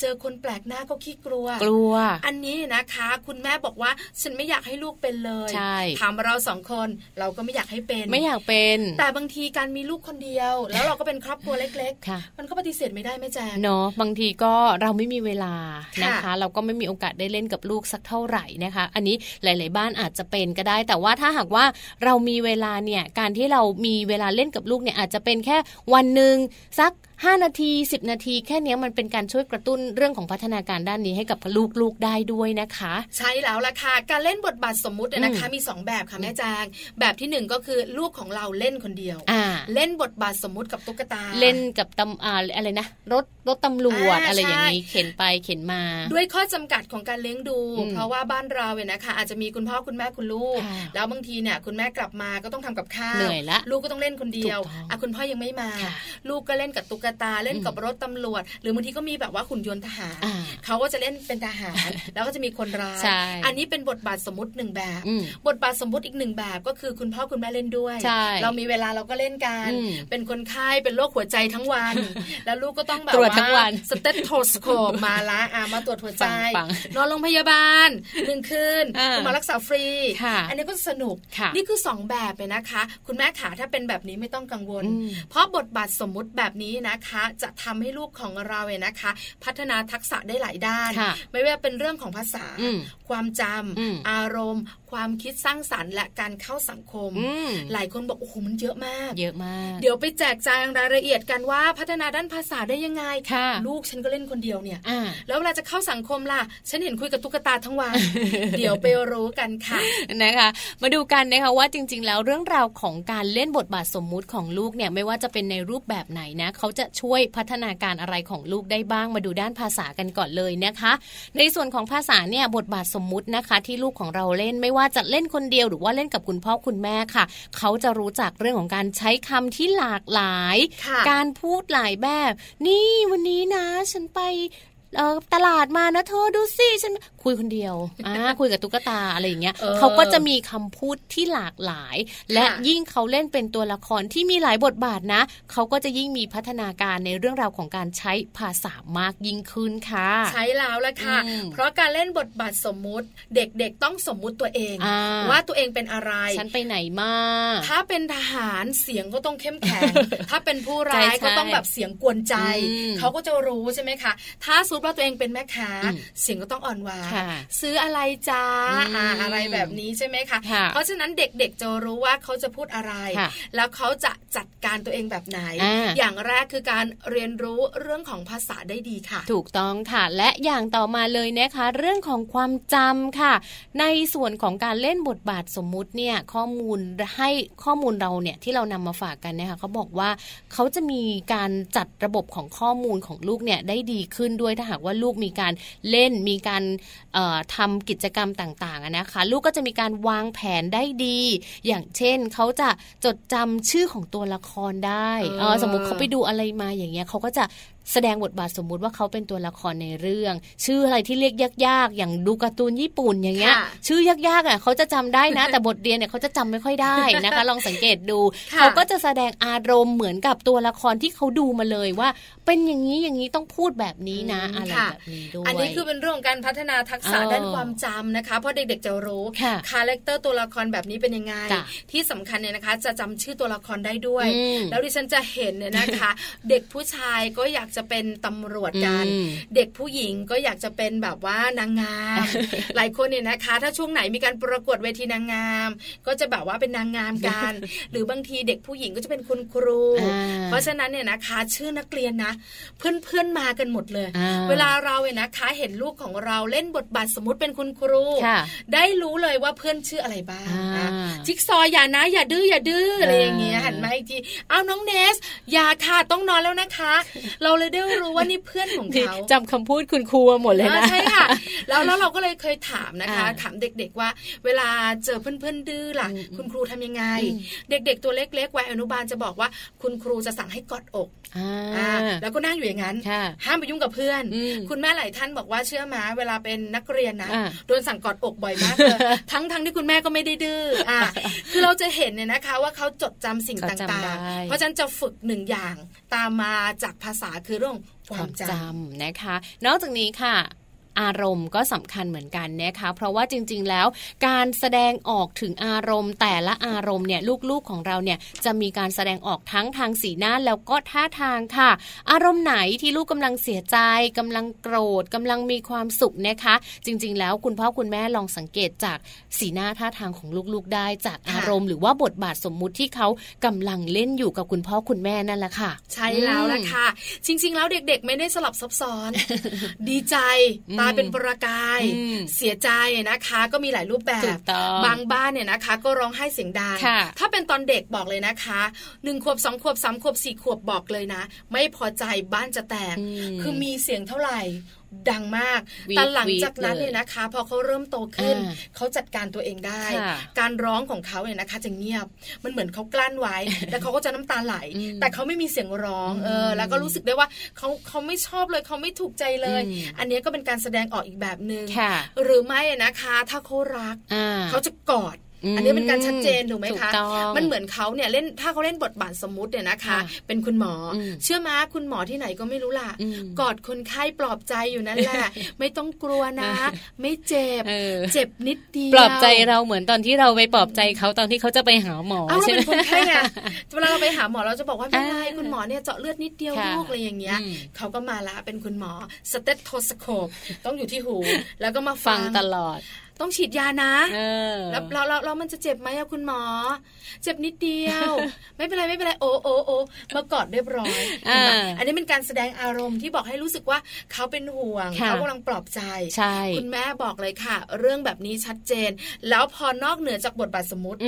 เจอคนแปลกหน้าก็ขี้กลัว กลัว อันนี้นะคะ คุณแม่บอกว่าฉันไม่อยากให้ลูกเป็นเลยใช่ถามเราสองคนเราก็ไม่อยากให้เป็น ไม่อยากเป็น แต่บางทีการมีลูกคนเดียว แล้วเราก็เป็นครอบครัวเล็กค่ะๆมันก็ปฏิเสธไม่ได้แม่แจงเนาะบางทีก็เราไม่มีเวลาค่ะนะคะ เราก็ไม่มีโอกาสได้เล่นกับลูกสักเท่าไหร่นะคะ อันนี้หลาย ๆ บ้านอาจจะเป็นก็ได้ แต่ว่าถ้าหากว่าเรามีเวลาเนี่ยการที่เรามีเวลาเล่นกับลูกเนี่ยอาจจะเป็นแค่วันหนึ่งสัก 5 นาที 10 นาที แค่เนี้ยมันเป็นการช่วยกระตุ้นเรื่องของพัฒนาการด้านนี้ให้กับลูกๆได้ด้วยนะคะ ใช่แล้วล่ะค่ะ การเล่นบทบาทสมมุติเนี่ยนะคะ มีสองแบบค่ะแม่แจงแบบที่หนึ่งก็คือลูกของเราเล่นคนเดียวอ่าเล่นบทบาทสมมุติกับตุ๊กตา เล่นกับตำอ่าอะไรนะ รถรถตำรำรวจอะไรอย่างนี้เข็นไปเข็นมา ด้วยข้อจำกัดของการเลี้ยงดู เพราะว่าบ้านเราเนี่ยนะคะ อาจจะมีคุณพ่อคุณแม่คุณลูก แล้วบางทีเนี่ยคุณแม่กลับมาก็ต้องทำกับข้าวเหนื่อยละลูกก็ต้องเล่นคนเดียวอะคุณพ่อยังไม่มา ลูกก็เล่นกับตุ๊กตาเล่นกับรถตำรวจ หรือบางทีก็มีแบบว่าหุ่นยนต์ทหารเขาก็จะเล่นเป็นทหาร แล้วก็จะมีคนร้ายอันนี้เป็นบทบาทสมมติหนึ่งแบบ บทบาทสมมติอีกหนึ่งแบบก็คือคุณพ่อคุณแม่เล่นด้วย เรามีเวลาเราก็เล่นกัน เป็นคนไข้เป็นโรคหัวใจทั้งวัน แล้วลูกก็ต้องแบบว่า stethoscope มาละอามาตรวจหัวใจ นอนโรงพยาบาลหนึ่งคืนมารักษาฟรี อันนี้ก็สนุก นี่คือสองแบบเลยนะคะ คุณแม่ขาถ้าเป็นแบบนี้ไม่ต้องกังวล เพราะบทบาทสมมุติแบบนี้นะคะ จะทำให้ลูกของเราเนี่ยนะคะ พัฒนาทักษะได้หลายด้าน ไม่ว่าเป็นเรื่องของภาษา ความจำอารมณ์ ความคิดสร้างสารรค์ และการเข้าสังคม หลายคนบอกโอ้โหมันเยอะมาก เยอะมาก เดี๋ยวไปแจกแจงรายละเอียดกันว่าพัฒนาด้านภาษาได้ยังไงลูกฉันก็เล่นคนเดียวเนี่ยแล้วเวลาจะเข้าสังคมล่ะ ฉันเห็นคุยกับตุ๊กตาทั้งวันเดี๋ยวไปรู้กันค่ะนะคะ มาดูกันนะคะว่าจริง ๆ แล้วเรื่องราวของการเล่นบทบาทสมมุติของลูกเนี่ยไม่ว่าจะเป็นในรูปแบบไหนนะเขาจะช่วยพัฒนาการอะไรของลูกได้บ้างมาดูด้านภาษากันก่อนเลยนะคะ ในส่วนของภาษาเนี่ยบทบาทสมมุตินะคะ ที่ลูกของเราเล่นไม่ว่าจะเล่นคนเดียวหรือว่าเล่นกับคุณพ่อคุณแม่ค่ะ เขาจะรู้จักเรื่องของการใช้คำที่หลากหลาย การพูดหลายแบบ นี่วันนี้นะ ฉันไป เออตลาดมานะเธอดูสิฉันคุยคนเดียวอ่าคุยกับตุ๊กตาอะไรอย่างเงี้ยเขาก็จะมีคำพูดที่หลากหลาย และยิ่งเขาเล่นเป็นตัวละครที่มีหลายบทบาทนะเขาก็จะยิ่งมีพัฒนาการในเรื่องราวของการใช้ภาษามากยิ่งขึ้นค่ะ ใช้แล้วละค่ะ เพราะการเล่นบทบาทสมมุติ เด็กๆต้องสมมุติตัวเองว่าตัวเองเป็นอะไร ฉันไปไหนมาถ้าเป็นทหารเสียงก็ต้องเข้มแข็งถ้าเป็นผู้ร้ายก็ต้องแบบเสียงกวนใจเขาก็จะรู้ใช่ไหมคะถ้าสุดว่าตัวเองเป็นแม่ค้าเสียงก็ต้องอ่อนหวานซื้ออะไรจ้าอะไรแบบนี้ใช่ไหมคะเพราะฉะนั้นเด็กๆจะรู้ว่าเขาจะพูดอะไร แล้วเขาจะจัดการตัวเองแบบไหน อย่างแรกคือการเรียนรู้เรื่องของภาษาได้ดีค่ะ ถูกต้องค่ะ และอย่างต่อมาเลยนะคะ เรื่องของความจำค่ะ ในส่วนของการเล่นบทบาทสมมุติเนี่ยข้อมูลให้ข้อมูลเราเนี่ยที่เรานำมาฝากกันนะคะเขาบอกว่าเขาจะมีการจัดระบบของข้อมูลของลูกเนี่ยได้ดีขึ้นด้วยถ้าหากว่าลูกมีการเล่นมีการทำกิจกรรมต่างๆนะคะ ลูกก็จะมีการวางแผนได้ดี อย่างเช่นเขาจะจดจำชื่อของตัวละครได้สมมติเขาไปดูอะไรมาอย่างเงี้ยเขาก็จะ แสดงบทบาทสมมุติว่าเขาเป็นตัวละครในเรื่อง ชื่ออะไรที่เรียกยากๆ อย่างดูการ์ตูนญี่ปุ่นอย่างเงี้ย ชื่อยากๆอะเขาจะจำได้นะ แต่บทเรียนเนี่ยเขาจะจำไม่ค่อยได้นะคะ ลองสังเกตดู เขาก็จะแสดงอารมณ์เหมือนกับตัวละครที่เขาดูมาเลยว่า เป็นอย่างนี้อย่างนี้ต้องพูดแบบนี้นะอะไรแบบนี้ด้วยอันนี้คือเป็นเรื่องของการพัฒนาทักษะด้านความจำนะคะ เพราะเด็กๆจะรู้ character ตัวละครแบบนี้เป็นยังไงที่สำคัญเนี่ยนะคะ จะจำชื่อตัวละครได้ด้วย แล้วดิฉันจะเห็นเนี่ยนะคะ เด็กผู้ชายก็อยากจะเป็นตำรวจกัน เด็กผู้หญิงก็อยากจะเป็นแบบว่านางงาม หลายคนเนี่ยนะคะ ถ้าช่วงไหนมีการประกวดเวทีนางงาม ก็จะแบบว่าเป็นนางงามกัน หรือบางทีเด็กผู้หญิงก็จะเป็นคุณครู เพราะฉะนั้นเนี่ยนะคะชื่อนักเรียนนะ เพื่อนเพื่อนมากันหมดเลย เวลาเราเนี่ยนะคะเห็นลูกของเราเล่นบทบาทสมมติเป็นคุณครู ได้รู้เลยว่าเพื่อนชื่ออะไรบ้างจิ๊กซออย่านะอย่าดื้ออย่าดื้ออะไรอย่างเงี้ยหันมาอีกทีเอาน้องเนส อย่าค่ะต้องนอนแล้วนะคะ เราเลยได้รู้ว่านี่เพื่อนของเขาจำคำพูดคุณครูมาหมดเลยนะใช่ค่ะแล้วแล้วเราก็เลยเคยถามนะคะ ถามเด็ก ๆว่า เวลาเจอเพื่อนๆดื้อล่ะ คุณครูทำยังไง เด็ก ๆ ตัวเล็กๆวัยอนุบาลจะบอกว่าคุณครูจะสั่งให้กอดอกแล้วก็นั่งอยู่อย่างนั้น ห้ามไปยุ่งกับเพื่อน คุณแม่หลายท่านบอกว่าเชื่อมาเวลาเป็นนักเรียนนะโดนสั่งกอดอกบ่อยมากเลยทั้งทั้งที่คุณแม่ก็ไม่ได้ดื้ออ่าคือเราจะเห็นเนี่ยนะคะว่าเขาจดจำสิ่งต่างๆ เพราะฉะนั้นจะฝึกหนึ่งอย่างตามมาจากภาษาคือเรื่องความจำนะคะ นอกจากนี้ค่ะ อารมณ์ก็สำคัญเหมือนกันนะคะเพราะว่าจริง ๆ แล้วการแสดงออกถึงอารมณ์ แต่ละอารมณ์เนี่ยลูกๆของเราเนี่ยจะมีการแสดงออกทั้งทางสีหน้าแล้วก็ท่าทางค่ะ อารมณ์ไหนที่ลูกกำลังเสียใจกำลังโกรธกำลังมีความสุขนะคะ จริง ๆ แล้วคุณพ่อคุณแม่ลองสังเกตจากสีหน้าท่าทางของลูกๆได้จากอารมณ์หรือว่าบทบาทสมมุติที่เขากำลังเล่นอยู่กับคุณพ่อคุณแม่นั่นแหละค่ะ ใช่แล้วละค่ะจริง ๆ แล้วเด็กๆ ไม่ได้สลับซับซ้อน ดีใจตาายเป็นประกาย เสียใจนะคะ ก็มีหลายรูปแบบ บางบ้านเนี่ยนะคะ ก็ร้องไห้เสียงดังถ้าเป็นตอนเด็กบอกเลยนะคะหนึ่งขวบสองขวบสามขวบสี่ขวบบอกเลยนะ ไม่พอใจบ้านจะแตก คือมีเสียงเท่าไหร่ ดังมาก แต่หลังจากนั้นเนี่ยนะคะ พอเขาเริ่มโตขึ้น เขาจัดการตัวเองได้ การร้องของเขาเนี่ยนะคะจะเงียบ มันเหมือนเขากลั้นไว้ แล้วเขาก็จะน้ำตาไหล แต่เขาไม่มีเสียงร้อง เออ แล้วก็รู้สึกได้ว่าเขาเขาไม่ชอบเลยเขาไม่ถูกใจเลย อันนี้ก็เป็นการแสดงออกอีกแบบหนึง่งหรือไม่นะคะ ถ้าเขารัก เขาจะกอด อันนี้เป็นการชัดเจนถูกไหมคะมันเหมือนเขาเนี่ยเล่นถ้าเขาเล่นบทบาทสมมุติเนี่ยนะคะ เป็นคุณหมอ เชื่อมาคุณหมอที่ไหนก็ไม่รู้ล่ะกอดคนไข้ปลอบใจอยู่นั่นแหละไม่ต้องกลัวนะ ไม่เจ็บเจ็บนิดเดียวปลอบใจเราเหมือนตอนที่เราไปปลอบใจเขาตอนที่เขาจะไปหาหมอใช่ไหมคนไข้ไงเวลาเราไปหาหมอเราจะบอกว่าไม่เป็นไรคุณหมอเนี่ยเจาะเลือดนิดเดียวลูกอะไรอย่างเงี้ยเขาก็มาละเป็นคุณหมอสเตตโทสโคปต้องอยู่ที่หู แล้วก็มาฟังตลอด ต้องฉีดยานะแล้วเราเราเรามันจะเจ็บไหมอะคุณหมอ เจ็บนิดเดียว ไม่เป็นไรไม่เป็นไรโอ้โอ้โอ้มากอดเรียบร้อยอันนี้เป็นการแสดงอารมณ์ที่บอกให้รู้สึกว่าเขาเป็นห่วงเขากำลังปลอบใจคุณแม่บอกเลยค่ะ เรื่องแบบนี้ชัดเจน แล้วพอนอกเหนือจากบทบาทสมมติ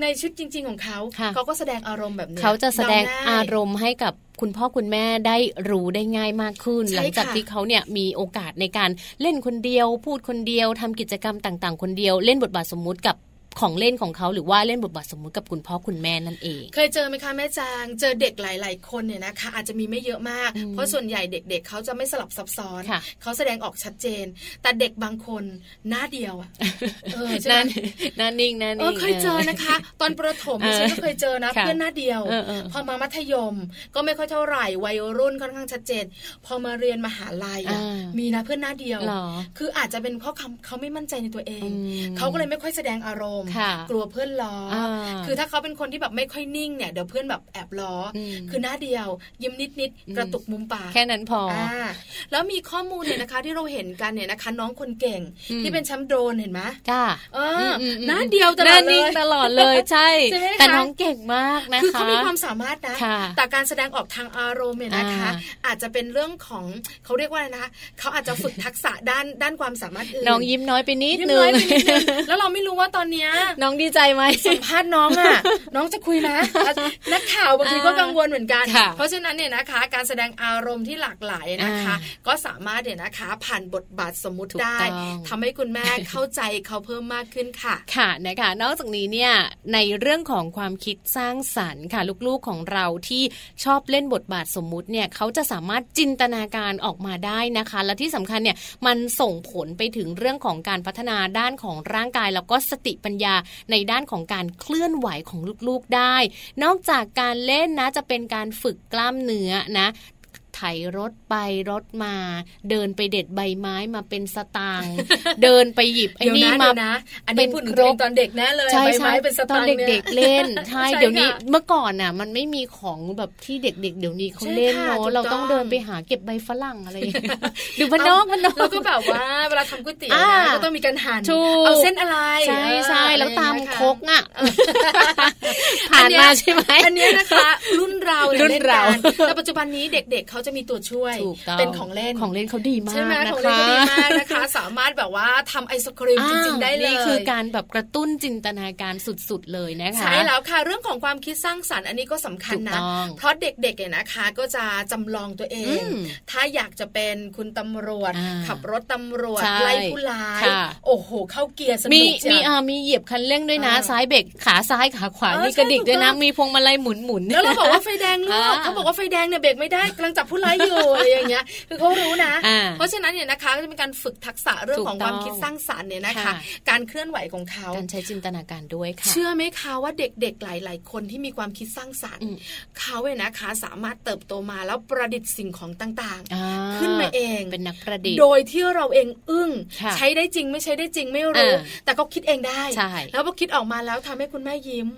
ในชุดจริง ๆ ของเขาเขาก็แสดงอารมณ์แบบนี้เขาจะแสดงอารมณ์ให้กับคุณพ่อคุณแม่ได้รู้ได้ง่ายมากขึ้น หลังจากที่เขาเนี่ยมีโอกาสในการเล่นคนเดียว พูดคนเดียวทำกิจกรรมต่าง ๆ คนเดียว เล่นบทบาทสมมุติกับ ของเล่นของเขาหรือว่าเล่นบทบาทสมมุติกับคุณพ่อคุณแม่นั่นเอง เคยเจอไหมคะแม่จางเจอเด็กหลาย ๆ คนเนี่ยนะคะ อาจจะมีไม่เยอะมาก เพราะส่วนใหญ่เด็ก ๆเขาจะไม่สลับซับซ้อน เขาแสดงออกชัดเจน แต่เด็กบางคนหน้าเดียวอะเออใช่ไหมหน้านิ่งหน้านิ่งเคยเจอนะคะ ตอนประถมฉันก็เคยเจอนะเพื่อนหน้าเดียว พอมามัธยม ก็ไม่ค่อยเท่าไหร่วัยรุ่นค่อนข้างชัดเจน พอมาเรียนมหาลัยมีนะเพื่อนหน้าเดียว คืออาจจะเป็นเพราะเขาไม่มั่นใจในตัวเอง เขาก็เลยไม่ค่อยแสดงอารมณ์กลัวเพื่อนล้อ คือถ้าเขาเป็นคนที่แบบไม่ค่อยนิ่งเนี่ยเดี๋ยวเพื่อนแบบแอบล้อ คือหน้าเดียว ยิ้มนิดนิดกระตุกมุมปาก แค่นั้นพออแล้วมีข้อมูลเนี่ยนะคะ ที่เราเห็นกันเนี่ยนะคะ น้องคนเก่งที่เป็นแชมป์โดรนเห็นไหมจ้าหน้าเดียวตลอดเลยตลอดเลยใช่ แต่น้องเก่งมากนะคะคือเขามีความสามารถนะ แต่การแสดงออกทางอารมณ์เนี่ยนะคะ อาจจะเป็นเรื่องของเขาเรียกว่าอะไรนะคะเขาอาจจะฝึกทักษะด้านด้านความสามารถอื่นน้องยิ้มน้อยไปนิดนึงแล้วเราไม่รู้ว่าตอนเนี้ยน้องดีใจไหมสัมภาษณ์น้องอะ น้องจะคุยนะนักข่าวบางทีก็กังวลเหมือนกัน เพราะฉะนั้นเนี่ยนะคะ การแสดงอารมณ์ที่หลากหลายนะคะ ก็สามารถเนี่ยนะคะ ผ่านบทบาทสมมุติได้ทำให้คุณแม่เข้าใจเขาเพิ่มมากขึ้นค่ะ ค่ะนะคะ นอกจากนี้เนี่ยในเรื่องของความคิดสร้างสรรค์ค่ะลูกๆของเราที่ชอบเล่นบทบาทสมมุติเนี่ยเขาจะสามารถจินตนาการออกมาได้นะคะ และที่สำคัญเนี่ยมันส่งผลไปถึงเรื่องของการพัฒนาด้านของร่างกายแล้วก็สติปัญญาในด้านของการเคลื่อนไหวของลูกๆได้ นอกจากการเล่นนะจะเป็นการฝึกกล้ามเนื้อนะ ไถรถไปรถมา เดินไปเด็ดใบไม้มาเป็นสตางค์เดินไปหยิบไอ้นี่มานะอันนี้พูดถึงตอนเด็กแน่เลยใช่ใช่เป็นสตางค์เด็กๆเล่นใช่เดี๋ยวนี้เมื่อก่อนน่ะ มันไม่มีของแบบที่เด็ก ๆ เดี๋ยวนี้เขาเล่นเนาะเราต้องเดินไปหาเก็บใบฝรั่งอะไรดูพนอกพนอกแล้วก็แบบว่าเวลาทำก๋วยเตี๋ยวก็ต้องมีการหั่นเอาเส้นอะไรใช่ใช่แล้วตามคกอะผ่านมาใช่ไหมอันนี้นะคะรุ่นเรารุ่นเราแต่ปัจจุบันนี้เด็ก ๆเขาจะมีตัวช่วย เป็นของเล่นของเล่นเขาดีมากใช่ไหมของเล่นเขาดีมากนะคะ สามารถแบบว่าทำไอศครีมจริงๆได้เลยนี่คือการแบบกระตุ้นจินตนาการสุดๆเลยนะคะใช่แล้วค่ะเรื่องของความคิดสร้างสรรค์อันนี้ก็สำคัญนะ เพราะเด็กๆเนี่ยนะคะ ก็จะจำลองตัวเอง ถ้าอยากจะเป็นคุณตำรวจ ขับรถตำรวจไล่ผู้ร้ายโอ้โห เข้าเกียร์สนุกมีมีอ่ามีเหยียบคันเร่งด้วยนะซ้ายเบรกขาซ้ายขาขวามีกระดิกด้วยนะมีพวงมาลัยหมุนๆแล้วเราบอกว่าไฟแดงลูกเขาบอกว่าไฟแดงเนี่ยเบรกไม่ได้กำลังจับผู้ร้ายอยู่อะไรอย่างเงี้ยคือเขารู้นะ เพราะฉะนั้นเนี่ยนะคะก็จะเป็นการฝึกทักษะเรื่องของความคิดสร้างสรรค์เนี่ยนะคะ การเคลื่อนไหวของเขาการใช้จินตนาการด้วยค่ะเชื่อไหมคะว่าเด็กๆหลาย ๆ คนที่มีความคิดสร้างสรรค์เขาเนี่ยนะคะสามารถเติบโตมาแล้วประดิษฐ์สิ่งของต่างๆ ขึ้นมาเองเป็นนักประดิษฐ์ โดยที่เราเองอึ้งใช้ได้จริงไม่ใช้ได้จริงไม่รู้ แต่ก็คิดเองได้แล้วพอคิดออกมาแล้วทำให้คุณแม่ยิ้ม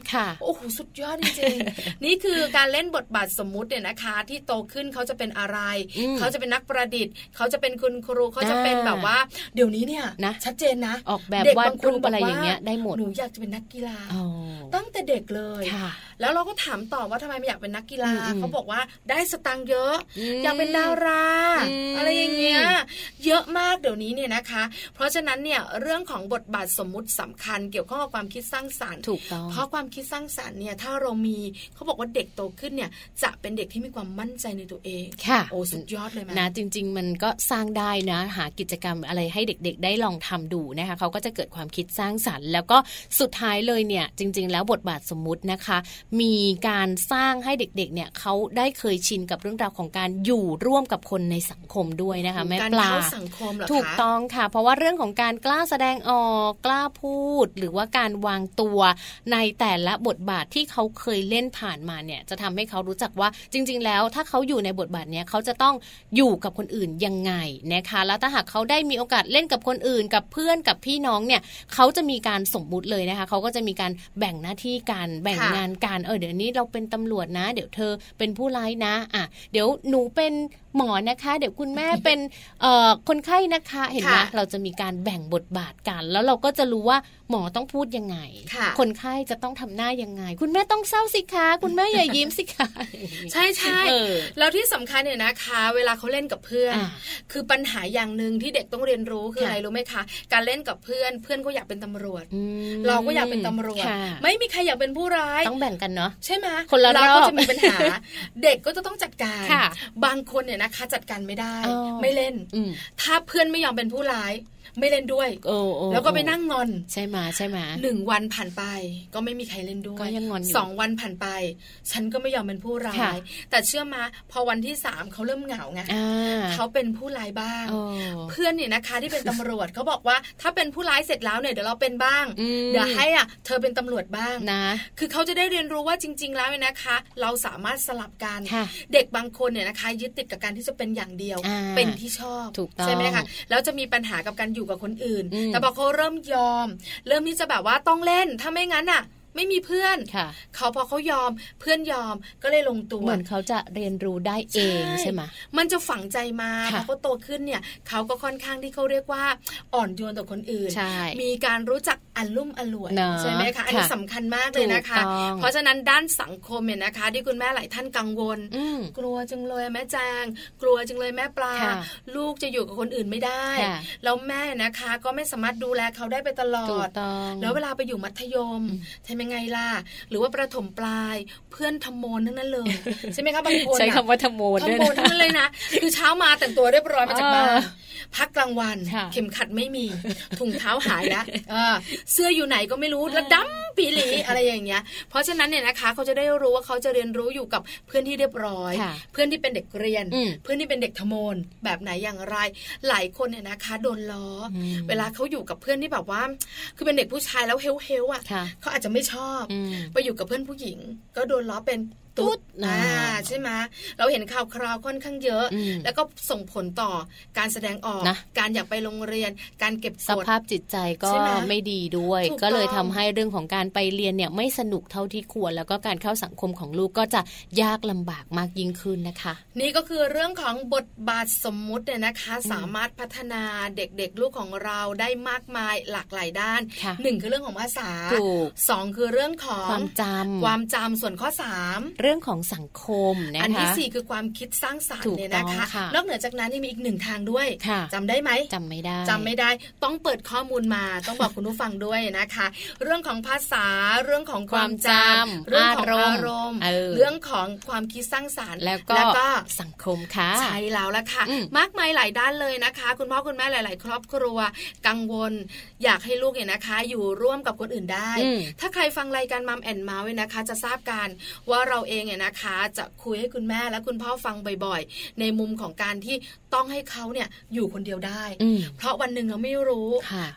โอ้โหสุดยอดจริงๆนี่คือการเล่นบทบาทสมมุติเนี่ยนะคะ ที่โตขึ้นเขาจะเป็นอะไร เขาจะเป็นนักประดิษฐ์ เขาจะเป็นคุณครูเขาจะเป็นแบบว่า เดี๋ยวนี้เนี่ยนะชัดเจนนะ ออกแบบวาดรูปอะไรอย่างเงี้ยได้หมดหนูอยากจะเป็นนักกีฬาตั้งแต่เด็กเลย แล้วเราก็ถามต่อว่าทำไมไม่อยากเป็นนักกีฬาเขาบอกว่าได้สตังค์เยอะ อยากเป็นดารา อะไรอย่างเงี้ยเยอะมากเดี๋ยวนี้เนี่ยนะคะ เพราะฉะนั้นเนี่ยเรื่องของบทบาทสมมุติสำคัญ เกี่ยวข้องกับความคิดสร้างสรรค์ถูกต้องเพราะความคิดสร้างสรรค์เนี่ยถ้าเรามีเขาบอกว่าเด็กโตขึ้นเนี่ยจะเป็นเด็กที่มีความมั่นใจในตัวเองค่ะโอ้สุดยอดเลยนะจริง ๆ มันก็สร้างได้นะ หากิจกรรมอะไรให้เด็ก ๆ ได้ลองทำดูนะคะเขาก็จะเกิดความคิดสร้างสรรค์ แล้วก็สุดท้ายเลยเนี่ย จริง ๆ แล้วบทบาทสมมุตินะคะ มีการสร้างให้เด็ก ๆ เนี่ยเขาได้เคยชินกับเรื่องราวของการอยู่ร่วมกับคนในสังคมด้วยนะคะแม่ปลาสังคมถูกต้องค่ะ เพราะว่าเรื่องของการกล้าแสดงออกกล้าพูด หรือว่าการวางตัวในแต่ละบทบาทที่เขาเคยเล่นผ่านมาเนี่ยจะทำให้เขารู้จักว่าจริง ๆ แล้วถ้าเขาอยู่ในบทบาทเนี้เขาจะต้องอยู่กับคนอื่นยังไงนะคะ แล้วถ้าหากเขาได้มีโอกาสเล่นกับคนอื่น กับเพื่อนกับพี่น้องเนี่ยเขาจะมีการสมมุติเลยนะคะเขาก็จะมีการแบ่งหน้าที่กันแบ่งงานการเออเดี๋ยวนี้เราเป็นตำรวจนะ เดี๋ยวเธอเป็นผู้ร้ายนะอะเดี๋ยวหนูเป็นหมอนะคะ เดี๋ยวคุณแม่เป็นคนไข้นะคะเห็นไหมเราจะมีการแบ่งบทบาทกัน แล้วเราก็จะรู้ว่าหมอต้องพูดยังไง คนไข้จะต้องทำหน้ายังไง คุณแม่ต้องเศร้าสิคะคุณแม่อย่ายิ้มสิคะใช่ใช่แล้วที่สำคัญเนี่ยนะคะ เวลาเขาเล่นกับเพื่อน คือปัญหาอย่างหนึ่งที่เด็กต้องเรียนรู้คืออะไรรู้ไหมคะ การเล่นกับเพื่อนเพื่อนก็อยากเป็นตำรวจ เราก็อยากเป็นตำรวจ ไม่มีใครอยากเป็นผู้ร้ายต้องแบ่งกันเนาะใช่ไหมคนละเราก็จะมีปัญหา เด็กก็จะต้องจัดการบางคนเนี่ยนะคะ จัดการไม่ได้ ไม่เล่น ถ้าเพื่อนไม่ยอมเป็นผู้ร้าย ไม่เล่นด้วยแล้วก็ไปนั่งงอนใช่ไหมใช่ไหมหนึ่งวันผ่านไป ก็ไม่มีใครเล่นด้วยก็ยังงอนสองวันผ่านไป ฉันก็ไม่ยอมเป็นผู้ร้ายแต่เชื่อมาพอวันที่สามเขาเริ่มเหงาไงเขาเป็นผู้ร้ายบ้าง เพื่อนเนี่ยนะคะที่เป็นตำรวจเขาบอกว่าถ้าเป็นผู้ร้ายเสร็จแล้วเนี่ยเดี๋ยวเราเป็นบ้าง เดี๋ยวให้อะเธอเป็นตำรวจบ้างนะ คือเขาจะได้เรียนรู้ว่าจริง ๆ แล้วเนี่ยนะคะ เราสามารถสลับกันเด็กบางคนเนี่ยนะคะ ยึดติดกับการที่จะเป็นอย่างเดียว เป็นที่ชอบใช่ไหมคะแล้วจะมีปัญหากับการอยู่กับคนอื่น แต่พอเขาเริ่มยอม เริ่มที่จะแบบว่าต้องเล่นถ้าไม่งั้นอะ ไม่มีเพื่อนเขาพอเขายอมเพื่อนยอมก็เลยลงตัว เหมือนเขาจะเรียนรู้ได้เองใช่ไหมมันจะฝังใจมาพอเขาโตขึ้นเนี่ยเขาก็ค่อนข้างที่เขาเรียกว่าอ่อนโยนต่อคนอื่น มีการรู้จักอันลุ่มอล่วยใช่ไหมคะ อันนี้สำคัญมากเลยนะคะ เพราะฉะนั้นด้านสังคมเนี่ยนะคะ ที่คุณแม่หลายท่านกังวล กลัวจังเลยแม่แจง กลัวจังเลยแม่ปลา ลูกจะอยู่กับคนอื่นไม่ได้ แล้วแม่นะคะก็ไม่สามารถดูแลเขาได้ไปตลอด แล้วเวลาไปอยู่มัธยมใช่ไหมยังไงล่ะหรือว่าประถมปลายเพื่อนทำโมนทั้งนั้นเลยใช่ไหมคะบางคนใช้คำว่าทำโมนทำโมนทั้งนั้นเลยนะคือเช้ามาแต่งตัวเรียบร้อยมาจากบ้านพักกลางวัน เข็มขัดไม่มีถุงเท้าหายแล้วเสื้ออยู่ไหนก็ไม่รู้แล้วดำปีหลีอะไรอย่างเงี้ย เพราะฉะนั้นเนี่ยนะคะเขาจะได้รู้ว่าเขาจะเรียนรู้อยู่กับเพื่อนที่เรียบร้อย เพื่อนที่เป็นเด็กเรียน เพื่อนที่เป็นเด็กทโมนแบบไหนอย่างไร หลายคนเนี่ยนะคะ โดนล้อ เวลาเขาอยู่กับเพื่อนที่แบบว่า คือเป็นเด็กผู้ชายแล้วเฮลเฮลอะเขาอาจจะไม่ชอบ ไปอยู่กับเพื่อนผู้หญิง ก็โดนล้อเป็น ตุ๊ดอ่าใช่ไหมเราเห็นข่าวคราวค่อนข้างเยอะ แล้วก็ส่งผลต่อการแสดงออกนะการอยากไปโรงเรียน การเก็บสภาพจิตใจก็ไม่ดีด้วย ก็เลยทำให้เรื่องของการไปเรียนเนี่ยไม่สนุกเท่าที่ควร แล้วก็การเข้าสังคมของลูกก็จะยากลำบากมากยิ่งขึ้นนะคะ นี่ก็คือเรื่องของบทบาทสมมุติเนี่ยนะคะ สามารถพัฒนาเด็กๆ ลูกของเราได้มากมายหลากหลายด้านหนึ่งคือเรื่องของภาษาสองคือเรื่องของความจำความจำส่วนข้อสามเรื่องของสังคมนะคะอันที่สี่คือความคิดสร้างสรรค์เนี่ยนะคะนอกเหนือจากนั้นยังมีอีกหนึ่งทางด้วยจำได้ไหมจำไม่ได้จำไม่ได้ต้องเปิดข้อมูลมาต้องบอกคุณผู้ฟังด้วยนะคะ เรื่องของภาษาเรื่องของความจำเรื่องของอารมณ์เรื่องของความคิดสร้างสรรค์แล้วก็สังคมค่ะใช่แล้วละค่ะมากมายหลายด้านเลยนะคะ คุณพ่อคุณแม่หลาย ๆ ครอบครัวกังวล อยากให้ลูกเนี่ยนะคะ อยู่ร่วมกับคนอื่นได้ ถ้าใครฟังรายการมัมแอนเมาส์นะคะ จะทราบกันว่าเราเองเนี่ยนะคะ จะคุยให้คุณแม่และคุณพ่อฟังบ่อยๆ ในมุมของการที่ ต้องให้เขาเนี่ยอยู่คนเดียวได้ เพราะวันหนึ่งเราไม่รู้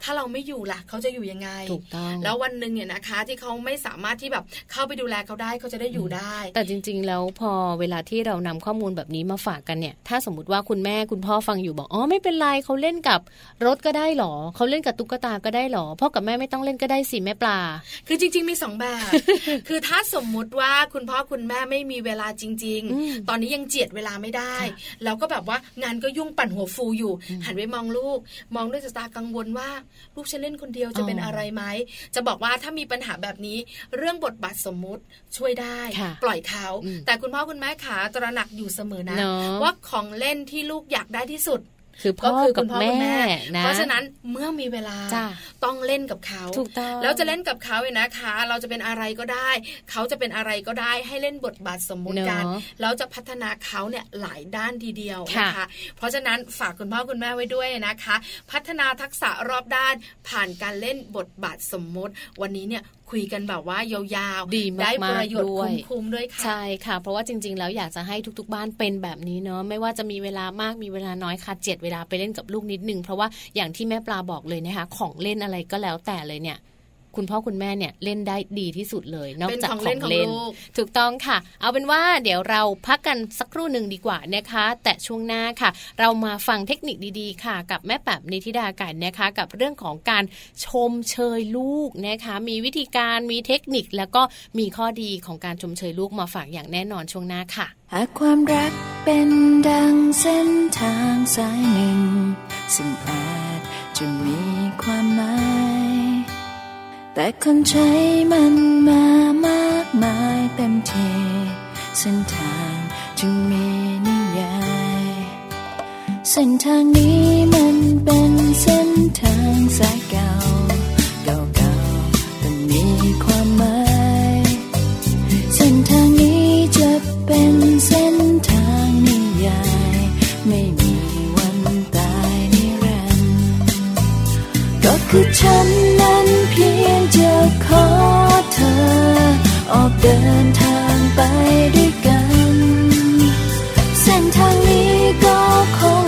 ถ้าเราไม่อยู่ล่ะเขาจะอยู่ยังไงถูกต้องแล้ววันหนึ่งเนี่ยนะคะ ที่เขาไม่สามารถที่แบบเข้าไปดูแลเขาได้เขาจะได้อยู่ได้ แต่จริง ๆ แล้วพอเวลาที่เรานำข้อมูลแบบนี้มาฝากกันเนี่ย ถ้าสมมติว่าคุณแม่คุณพ่อฟังอยู่บอกอ๋อไม่เป็นไรเขาเล่นกับรถก็ได้หรอเขาเล่นกับตุ๊กตาก็ได้หรอพ่อกับแม่ไม่ต้องเล่นก็ได้สิแม่ปลา คือจริง ๆ มีสองแบบ คือถ้าสมมุติว่าคุณพ่อคุณคุณแม่ไม่มีเวลาจริง ๆ ตอนนี้ยังเจียดเวลาไม่ได้ แล้วก็แบบว่างานก็ยุ่งปั่นหัวฟูอยู่ หันไปมองลูก มองด้วยสายตากังวลว่า ลูกฉันเล่นคนเดียวจะเป็นอะไรไหมจะบอกว่าถ้ามีปัญหาแบบนี้ เรื่องบทบาทสมมุติช่วยได้ ปล่อยเขา แต่คุณพ่อคุณแม่ขาตระหนักอยู่เสมอนะ ว่าของเล่นที่ลูกอยากได้ที่สุด คือพ่อกับแม่นะเพราะฉะนั้นเมื่อมีเวลาต้องเล่นกับเขาถูกต้องแล้วจะเล่นกับเขาเนี่ยนะคะ เราจะเป็นอะไรก็ได้ เขาจะเป็นอะไรก็ได้ให้เล่นบทบาทสมมุติกันแล้วจะพัฒนาเขาเนี่ยหลายด้านทีเดียวนะคะเพราะฉะนั้นฝากคุณพ่อคุณแม่ไว้ด้วยนะคะ พัฒนาทักษะรอบด้านผ่านการเล่นบทบาทสมมุติ วันนี้เนี่ยคุยกันแบบว่ายาวๆ ดีได้ประโยชน์คุ้มๆด้วยค่ะ ใช่ค่ะ เพราะว่าจริง ๆ แล้วอยากจะให้ทุก ๆ บ้านเป็นแบบนี้เนาะ ไม่ว่าจะมีเวลามาก มีเวลาน้อยค่ะเจ็ดเวลาไปเล่นกับลูกนิดนึง เพราะว่าอย่างที่แม่ปลาบอกเลยนะคะ ของเล่นอะไรก็แล้วแต่เลยเนี่ย คุณพ่อคุณแม่เนี่ยเล่นได้ดีที่สุดเลย นอกจากของเล่น ถูกต้องค่ะ เอาเป็นว่าเดี๋ยวเราพักกันสักครู่หนึ่งดีกว่านะคะ แต่ช่วงหน้าค่ะ เรามาฟังเทคนิคดีๆ ค่ะ กับแม่แบบนิธิดากันนะคะ กับเรื่องของการชมเชยลูกนะคะ มีวิธีการมีเทคนิคแล้วก็มีข้อดีของการชมเชยลูกมาฝากอย่างแน่นอนช่วงหน้าค่ะหากความรักเป็นดังเส้นทางสายหนึ่ง ซึ่งอาจจะมีความหมาย แต่คนใช้มันมามากมายเต็มทีเส้นทางจึงมีนิยายเส้นทางนี้มันเป็นเส้นทางสายเก่า คือฉันนั้นเพียงจะขอเธอ ออกเดินทางไปด้วยกัน เส้นทางนี้ก็คง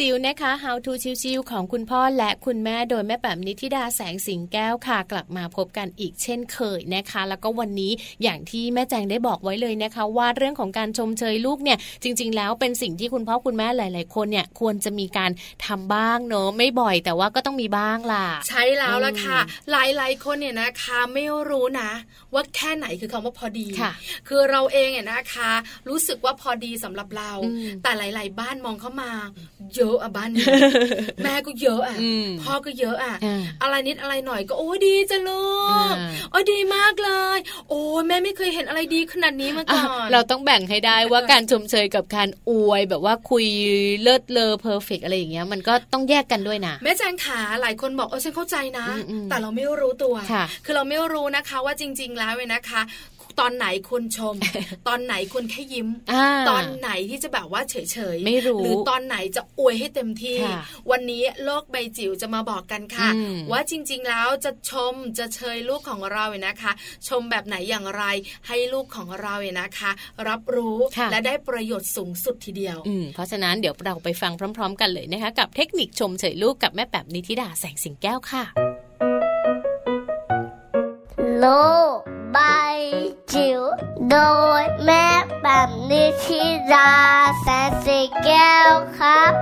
จิ๋วนะคะ How to ชิวๆของคุณพ่อและคุณแม่โดยแม่แป๋มนิธิดาแสงสิงแก้วค่ะ กลับมาพบกันอีกเช่นเคยนะคะ แล้วก็วันนี้อย่างที่แม่แจงได้บอกไว้เลยนะคะ ว่าเรื่องของการชมเชยลูกเนี่ยจริง ๆ แล้วเป็นสิ่งที่คุณพ่อคุณแม่หลาย ๆ คนเนี่ยควรจะมีการทำบ้างเนอะไม่บ่อยแต่ว่าก็ต้องมีบ้างล่ะ ใช่แล้วล่ะค่ะ หลายๆคนเนี่ยนะคะไม่รู้นะ ว่าแค่ไหนคือคำว่าพอดีค่ะ คือเราเองเนี่ยนะคะ รู้สึกว่าพอดีสำหรับเรา แต่หลาย ๆ บ้านมองเข้ามาเยอะอะบ้านนี้แม่ก็เยอะอะพ่อก็เยอะอะ อะไรนิดอะไรหน่อยก็โอ้ดีจ้ะลูกโอ้ดีมากเลย โอ้แม่ไม่เคยเห็นอะไรดีขนาดนี้มาก่อนเราต้องแบ่งให้ได้ว่าการชมเชยกับการอวยแบบว่าคุยเลิศเลอเพอร์เฟกอะไรอย่างเงี้ยมันก็ต้องแยกกันด้วยนะแม่แจงขาหลายคนบอกเออฉันเข้าใจนะ แต่เราไม่รู้ตัว คือเราไม่รู้นะคะว่าจริง ๆ แล้วเว้นะคะ ตอนไหนคุณชม ตอนไหนคุณแค่ยิ้ม ตอนไหนที่จะแบบว่าเฉยๆไม่รู้หรือตอนไหนจะอวยให้เต็มที่ วันนี้โลกใบจิ๋วจะมาบอกกันค่ะ ว่าจริง ๆ แล้วจะชมจะเชยลูกของเราเนี่ยนะคะ ชมแบบไหนอย่างไรให้ลูกของเราเนี่ยนะคะ รับรู้และได้ประโยชน์สูงสุดทีเดียวเพราะฉะนั้นเดี๋ยวเราไปฟังพร้อม ๆ กันเลยนะคะกับเทคนิคชมเฉยลูกกับแม่แบบนิธิดาแสงสิงแก้วค่ะโลบาย จิ๋วโดยแม่แบบนิชิราแสนสีแก้วครับ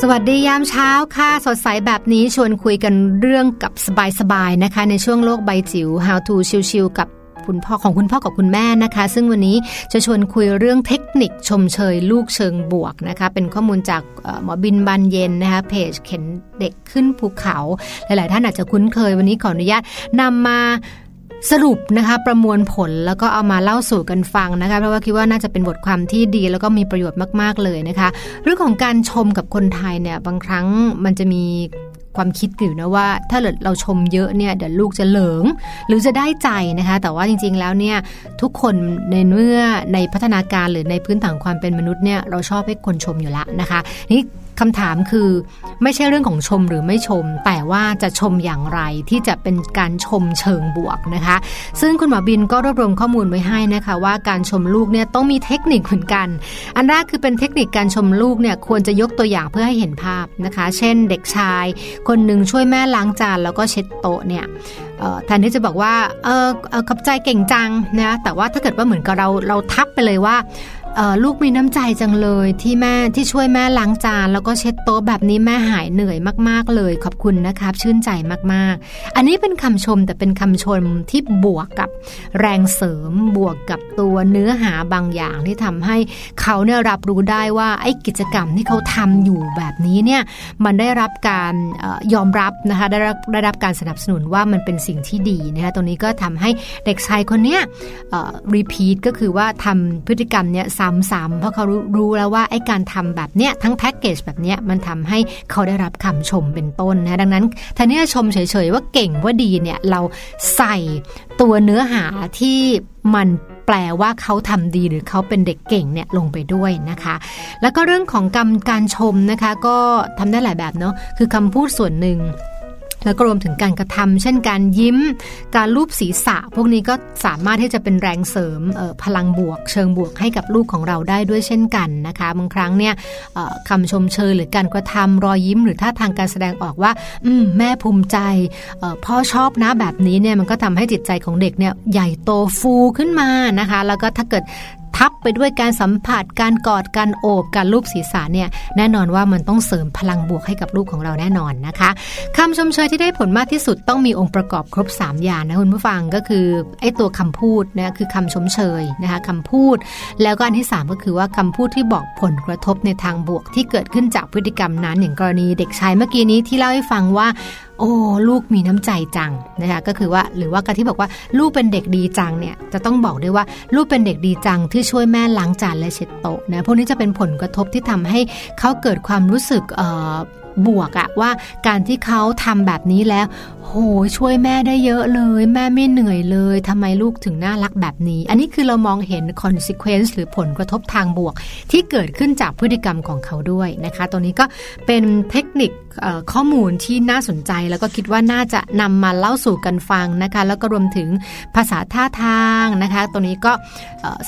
สวัสดียามเช้าค่ะ สดใสแบบนี้ชวนคุยกันเรื่องกับสบายๆนะคะ ในช่วงโลกใบจิ๋ว How to ชิวๆกับ คุณพ่อของคุณพ่อกับคุณแม่นะคะ ซึ่งวันนี้จะชวนคุยเรื่องเทคนิคชมเชยลูกเชิงบวกนะคะ เป็นข้อมูลจากหมอบินบันเย็นนะคะเพจเข็นเด็กขึ้นภูเขา หลาย ๆ ท่านอาจจะคุ้นเคยวันนี้ขออนุญาตนำมาสรุปนะคะประมวลผลแล้วก็เอามาเล่าสู่กันฟังนะคะเพราะว่าคิดว่าน่าจะเป็นบทความที่ดี แล้วก็มีประโยชน์มากๆเลยนะคะ เรื่องของการชมกับคนไทยเนี่ยบางครั้งมันจะมี ความคิดอยู่นะว่า ถ้าเราชมเยอะเนี่ยเดี๋ยวลูกจะเหลิง หรือจะได้ใจนะคะ แต่ว่าจริง ๆแล้วเนี่ยทุกคนในเมื่อในพัฒนาการหรือในพื้นฐานความเป็นมนุษย์เนี่ยเราชอบให้คนชมอยู่ละนะคะนี่ คำถามคือไม่ใช่เรื่องของชมหรือไม่ชม แต่ว่าจะชมอย่างไรที่จะเป็นการชมเชิงบวกนะคะ ซึ่งคุณหมอบินก็รวบรวมข้อมูลไว้ให้นะคะ ว่าการชมลูกเนี่ยต้องมีเทคนิคเหมือนกัน อันแรกคือเป็นเทคนิคการชมลูกเนี่ยควรจะยกตัวอย่างเพื่อให้เห็นภาพนะคะ เช่นเด็กชาย คนหนึ่งช่วยแม่ล้างจานแล้วก็เช็ดโต๊ะเนี่ยแทนที่จะบอกว่าเออขอบใจเก่งจังนะแต่ว่าถ้าเกิดว่าเหมือนกับเราเราทับไปเลยว่า ลูกมีน้ำใจจังเลยที่แม่ที่ช่วยแม่ล้างจาน แล้วก็เช็ดโต๊ะแบบนี้แม่หายเหนื่อยมากๆเลย ขอบคุณนะครับ ชื่นใจมากๆ อันนี้เป็นคำชมแต่เป็นคำชมที่บวกกับแรงเสริมบวกกับตัวเนื้อหาบางอย่างที่ทำให้เขาเนี่ยรับรู้ได้ว่าไอ้กิจกรรมที่เขาทำอยู่แบบนี้เนี่ยมันได้รับการยอมรับนะคะได้รับได้รับการสนับสนุนว่ามันเป็นสิ่งที่ดีนะคะตรงนี้ก็ทำให้เด็กชายคนเนี้ยรีพีทก็คือว่าทำพฤติกรรมเนี้ยซ้ำๆเพราะเขารู้แล้วว่าไอ้การทำแบบเนี้ยทั้งแพ็กเกจแบบเนี้ยมันทำให้เขาได้รับคำชมเป็นต้นนะดังนั้นแทนที่จะชมเฉยๆว่าเก่งว่าดีเนี่ยเราใส่ตัวเนื้อหาที่มันแปลว่าเขาทำดีหรือเขาเป็นเด็กเก่งเนี่ยลงไปด้วยนะคะ แล้วก็เรื่องของกรรมการชมนะคะ ก็ทำได้หลายแบบเนาะคือคำพูดส่วนหนึ่ง แล้วก็รวมถึงการกระทำเช่นการยิ้ม การลูบศีรษะ พวกนี้ก็สามารถที่จะเป็นแรงเสริมพลังบวก เชิงบวกให้กับลูกของเราได้ด้วยเช่นกันนะคะบางครั้งเนี่ยคำชมเชยหรือการกระทำรอยยิ้ม หรือท่าทางการแสดงออกว่า อืมแม่ภูมิใจพ่อชอบนะแบบนี้เนี่ยมันก็ทำให้จิตใจของเด็กเนี่ยใหญ่โตฟูขึ้นมานะคะ แล้วก็ถ้าเกิด ทับไปด้วยการสัมผัสการกอดการโอบการลูบศีรษะเนี่ยแน่นอนว่ามันต้องเสริมพลังบวกให้กับลูกของเราแน่นอนนะคะคำชมเชยที่ได้ผลมากที่สุดต้องมีองค์ประกอบครบ 3 อย่างนะคุณผู้ฟังก็คือไอ้ตัวคำพูดนะคือคำชมเชยนะคะคำพูด แล้วก็อันที่ 3 ก็คือว่าคำพูดที่บอกผลกระทบในทางบวกที่เกิดขึ้นจากพฤติกรรมนั้นอย่างกรณีเด็กชายเมื่อกี้นี้ที่เล่าให้ฟังว่า โอ้ลูกมีน้ำใจจังนะคะก็คือว่าหรือว่าการที่บอกว่าลูกเป็นเด็กดีจังเนี่ยจะต้องบอกด้วยว่าลูกเป็นเด็กดีจังที่ช่วยแม่ล้างจานและเช็ดโต๊ะนะพวกนี้จะเป็นผลกระทบที่ทำให้เขาเกิดความรู้สึก บวกอะว่าการที่เขาทำแบบนี้แล้ว โหช่วยแม่ได้เยอะเลย แม่ไม่เหนื่อยเลยทำไมลูกถึงน่ารักแบบนี้ อันนี้คือเรามองเห็น consequence หรือผลกระทบทางบวก ที่เกิดขึ้นจากพฤติกรรมของเขาด้วยนะคะตัวนี้ก็เป็นเทคนิคข้อมูลที่น่าสนใจ แล้วก็คิดว่าน่าจะนำมาเล่าสู่กันฟังนะคะ แล้วก็รวมถึงภาษาท่าทางนะคะตัวนี้ก็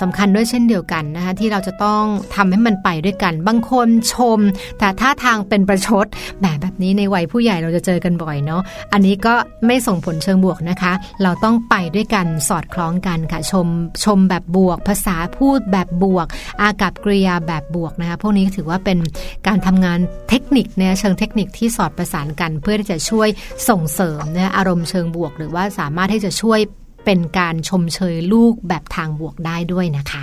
สำคัญด้วยเช่นเดียวกันนะคะที่เราจะต้องทำให้มันไปด้วยกัน บางคนชม แต่ท่าทางเป็นประชดแบบแบบนี้ในวัยผู้ใหญ่เราจะเจอกันบ่อยเนาะอันนี้ก็ไม่ส่งผลเชิงบวกนะคะ เราต้องไปด้วยกันสอดคล้องกันค่ะชมชมแบบบวก ภาษาพูดแบบบวก อากับกริยาแบบบวกนะคะพวกนี้ถือว่าเป็นการทำงานเทคนิคเนี่ยเชิงเทคนิคที่สอดประสานกัน เพื่อที่จะช่วยส่งเสริมเนี่ยอารมณ์เชิงบวก หรือว่าสามารถที่จะช่วยเป็นการชมเชยลูกแบบทางบวกได้ด้วยนะคะ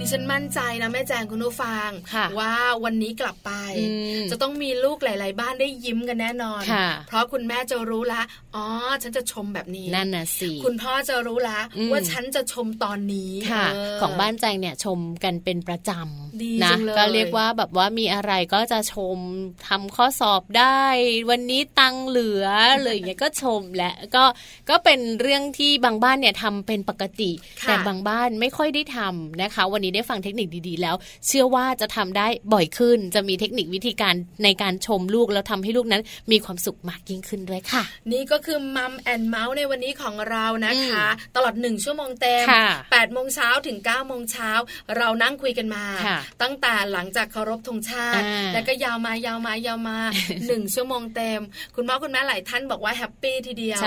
ดิฉันมั่นใจนะแม่แจงคุณผู้ฟัง ว่าวันนี้กลับไป จะต้องมีลูกหลาย ๆ บ้านได้ยิ้มกันแน่นอน เพราะคุณแม่จะรู้ละอ๋อฉันจะชมแบบนี้นั่นน่ะสิคุณพ่อจะรู้ละว่าฉันจะชมตอนนี้ค่ะ ของบ้านแจงเนี่ยชมกันเป็นประจำนะก็เรียกว่าแบบว่ามีอะไรก็จะชมทำข้อสอบได้ วันนี้ตังเหลือเลยอย่างเงี้ยก็ชมและก็ก็เป็นเรื่องที่บางบ้านเนี่ยทำเป็นปกติ แต่บางบ้านไม่ค่อยได้ทำนะคะ วันนี้ได้ฟังเทคนิคดีๆแล้ว เชื่อว่าจะทำได้บ่อยขึ้น จะมีเทคนิควิธีการในการชมลูกแล้วทำให้ลูกนั้น มีความสุขมากยิ่งขึ้นด้วยค่ะ นี่ก็คือ Mom and Mouth ในวันนี้ของเรานะคะ ตลอดหนึ่งชั่วโมงเต็ม8ปดโมงเช้าถึง9ก้าโมงเช้าเรานั่งคุยกันมา ตั้งแต่หลังจากเคารพธงชาติ แล้วก็ยาวมายาวมายาวมาหนึ่งชั่วโมงเต็ม คุณพ่อคุณแม่หลายท่านบอกว่า happy ทีเดียว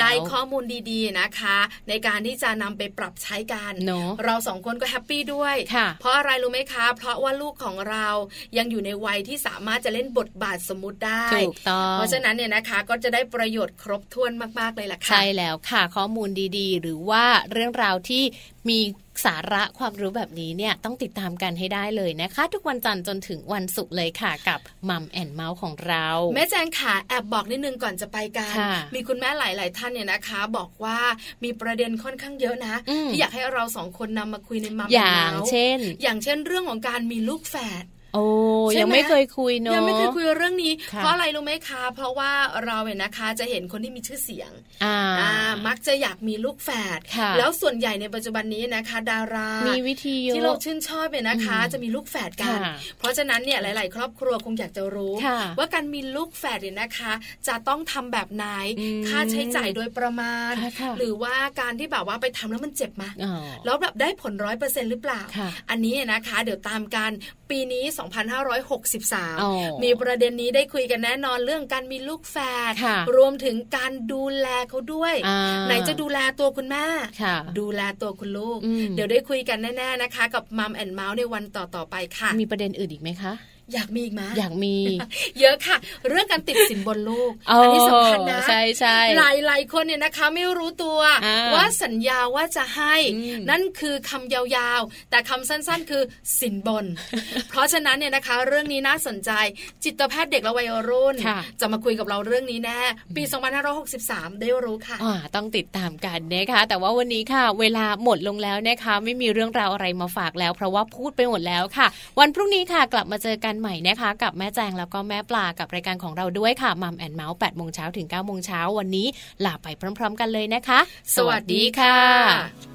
ได้ข้อมูลดีๆนะคะ ในการที่จะนำไปปรับใช้กัน เราสองคนก็แฮปปี้ด้วยเพราะอะไรรู้ไหมคะ เพราะว่าลูกของเรายังอยู่ในวัยที่สามารถจะเล่นบทบาทสมมติได้ถูกต้องเพราะฉะนั้นเนี่ยนะคะก็จะได้ประโยชน์ครบถ้วนมากๆเลยล่ะค่ะใช่แล้วค่ะ ข้อมูลดีๆ หรือว่าเรื่องราวที่ มีสาระความรู้แบบนี้เนี่ยต้องติดตามกันให้ได้เลยนะคะ ทุกวันจันทร์จนถึงวันศุกร์เลยค่ะ กับมัมแอนเมาส์ของเรา แม่แจงขาแอบบอกนิดนึงก่อนจะไปกัน มีคุณแม่หลาย ๆ ท่านเนี่ยนะคะ บอกว่ามีประเด็นค่อนข้างเยอะนะที่อยากให้เราสองคนนำมาคุยในมัมแอนเมาส์อย่างเช่น อย่างเช่นเรื่องของการมีลูกแฝด โอ้ยังไม่เคยคุยเนาะยังไม่เคยคุยเรื่องนี้ เพราะอะไรรู้ไหมคะ เพราะว่าเราเนี่ยนะคะจะเห็นคนที่มีชื่อเสียงอ่ามักจะอยากมีลูกแฝดแล้วส่วนใหญ่ในปัจจุบันนี้นะคะ ดารามีวิธีที่เราชื่นชอบเนี่ยนะคะ จะมีลูกแฝดกัน เพราะฉะนั้นเนี่ยหลาย ๆ ครอบครัวคงอยากจะรู้ ว่าการมีลูกแฝดเนี่ยนะคะ จะต้องทำแบบไหนค่าใช้จ่ายโดยประมาณ หรือว่าการที่แบบว่าไปทำแล้วมันเจ็บมาแล้วแบบได้ผลร้อยเปอร์เซ็นหรือเปล่า อันนี้นะคะ เดี๋ยวตามกันปีนี้2563 มีประเด็นนี้ได้คุยกันแน่นอนเรื่องการมีลูกแฝดรวมถึงการดูแลเขาด้วย ไหนจะดูแลตัวคุณแม่ดูแลตัวคุณลูก เดี๋ยวได้คุยกันแน่ ๆนะคะ กับมัมแอนเมาส์ในวันต่อๆไปค่ะ มีประเด็นอื่นอีกไหมคะ อยากมีอีกไหมอยากมี เยอะค่ะ เรื่องการติดสินบนลูกอันนี้สำคัญนะใช่ใช่หลายหลายคนเนี่ยนะคะ ไม่รู้ตัว ว่าสัญญาว่าจะให้ นั่นคือคำยาวๆ แต่คำสั้นๆ คือสินบน เพราะฉะนั้นเนี่ยนะคะ เรื่องนี้น่าสนใจ จิตแพทย์เด็กและวัยรุ่น จะมาคุยกับเราเรื่องนี้แน่ปี 2563 ได้รู้ค่ะต้องติดตามกันนะคะ แต่ว่าวันนี้ค่ะ เวลาหมดลงแล้วนะคะ ไม่มีเรื่องราวอะไรมาฝากแล้ว เพราะว่าพูดไปหมดแล้วค่ะ วันพรุ่งนี้ค่ะกลับมาเจอกันใหม่นะคะ กับแม่แจงแล้วก็แม่ปลากับรายการของเราด้วยค่ะมัมแอนเมาส์แปดโมงเช้าถึง9ก้าโมงเช้าวันนี้ลาไปพร้อม ๆ กันเลยนะคะ สวัสดีค่ะ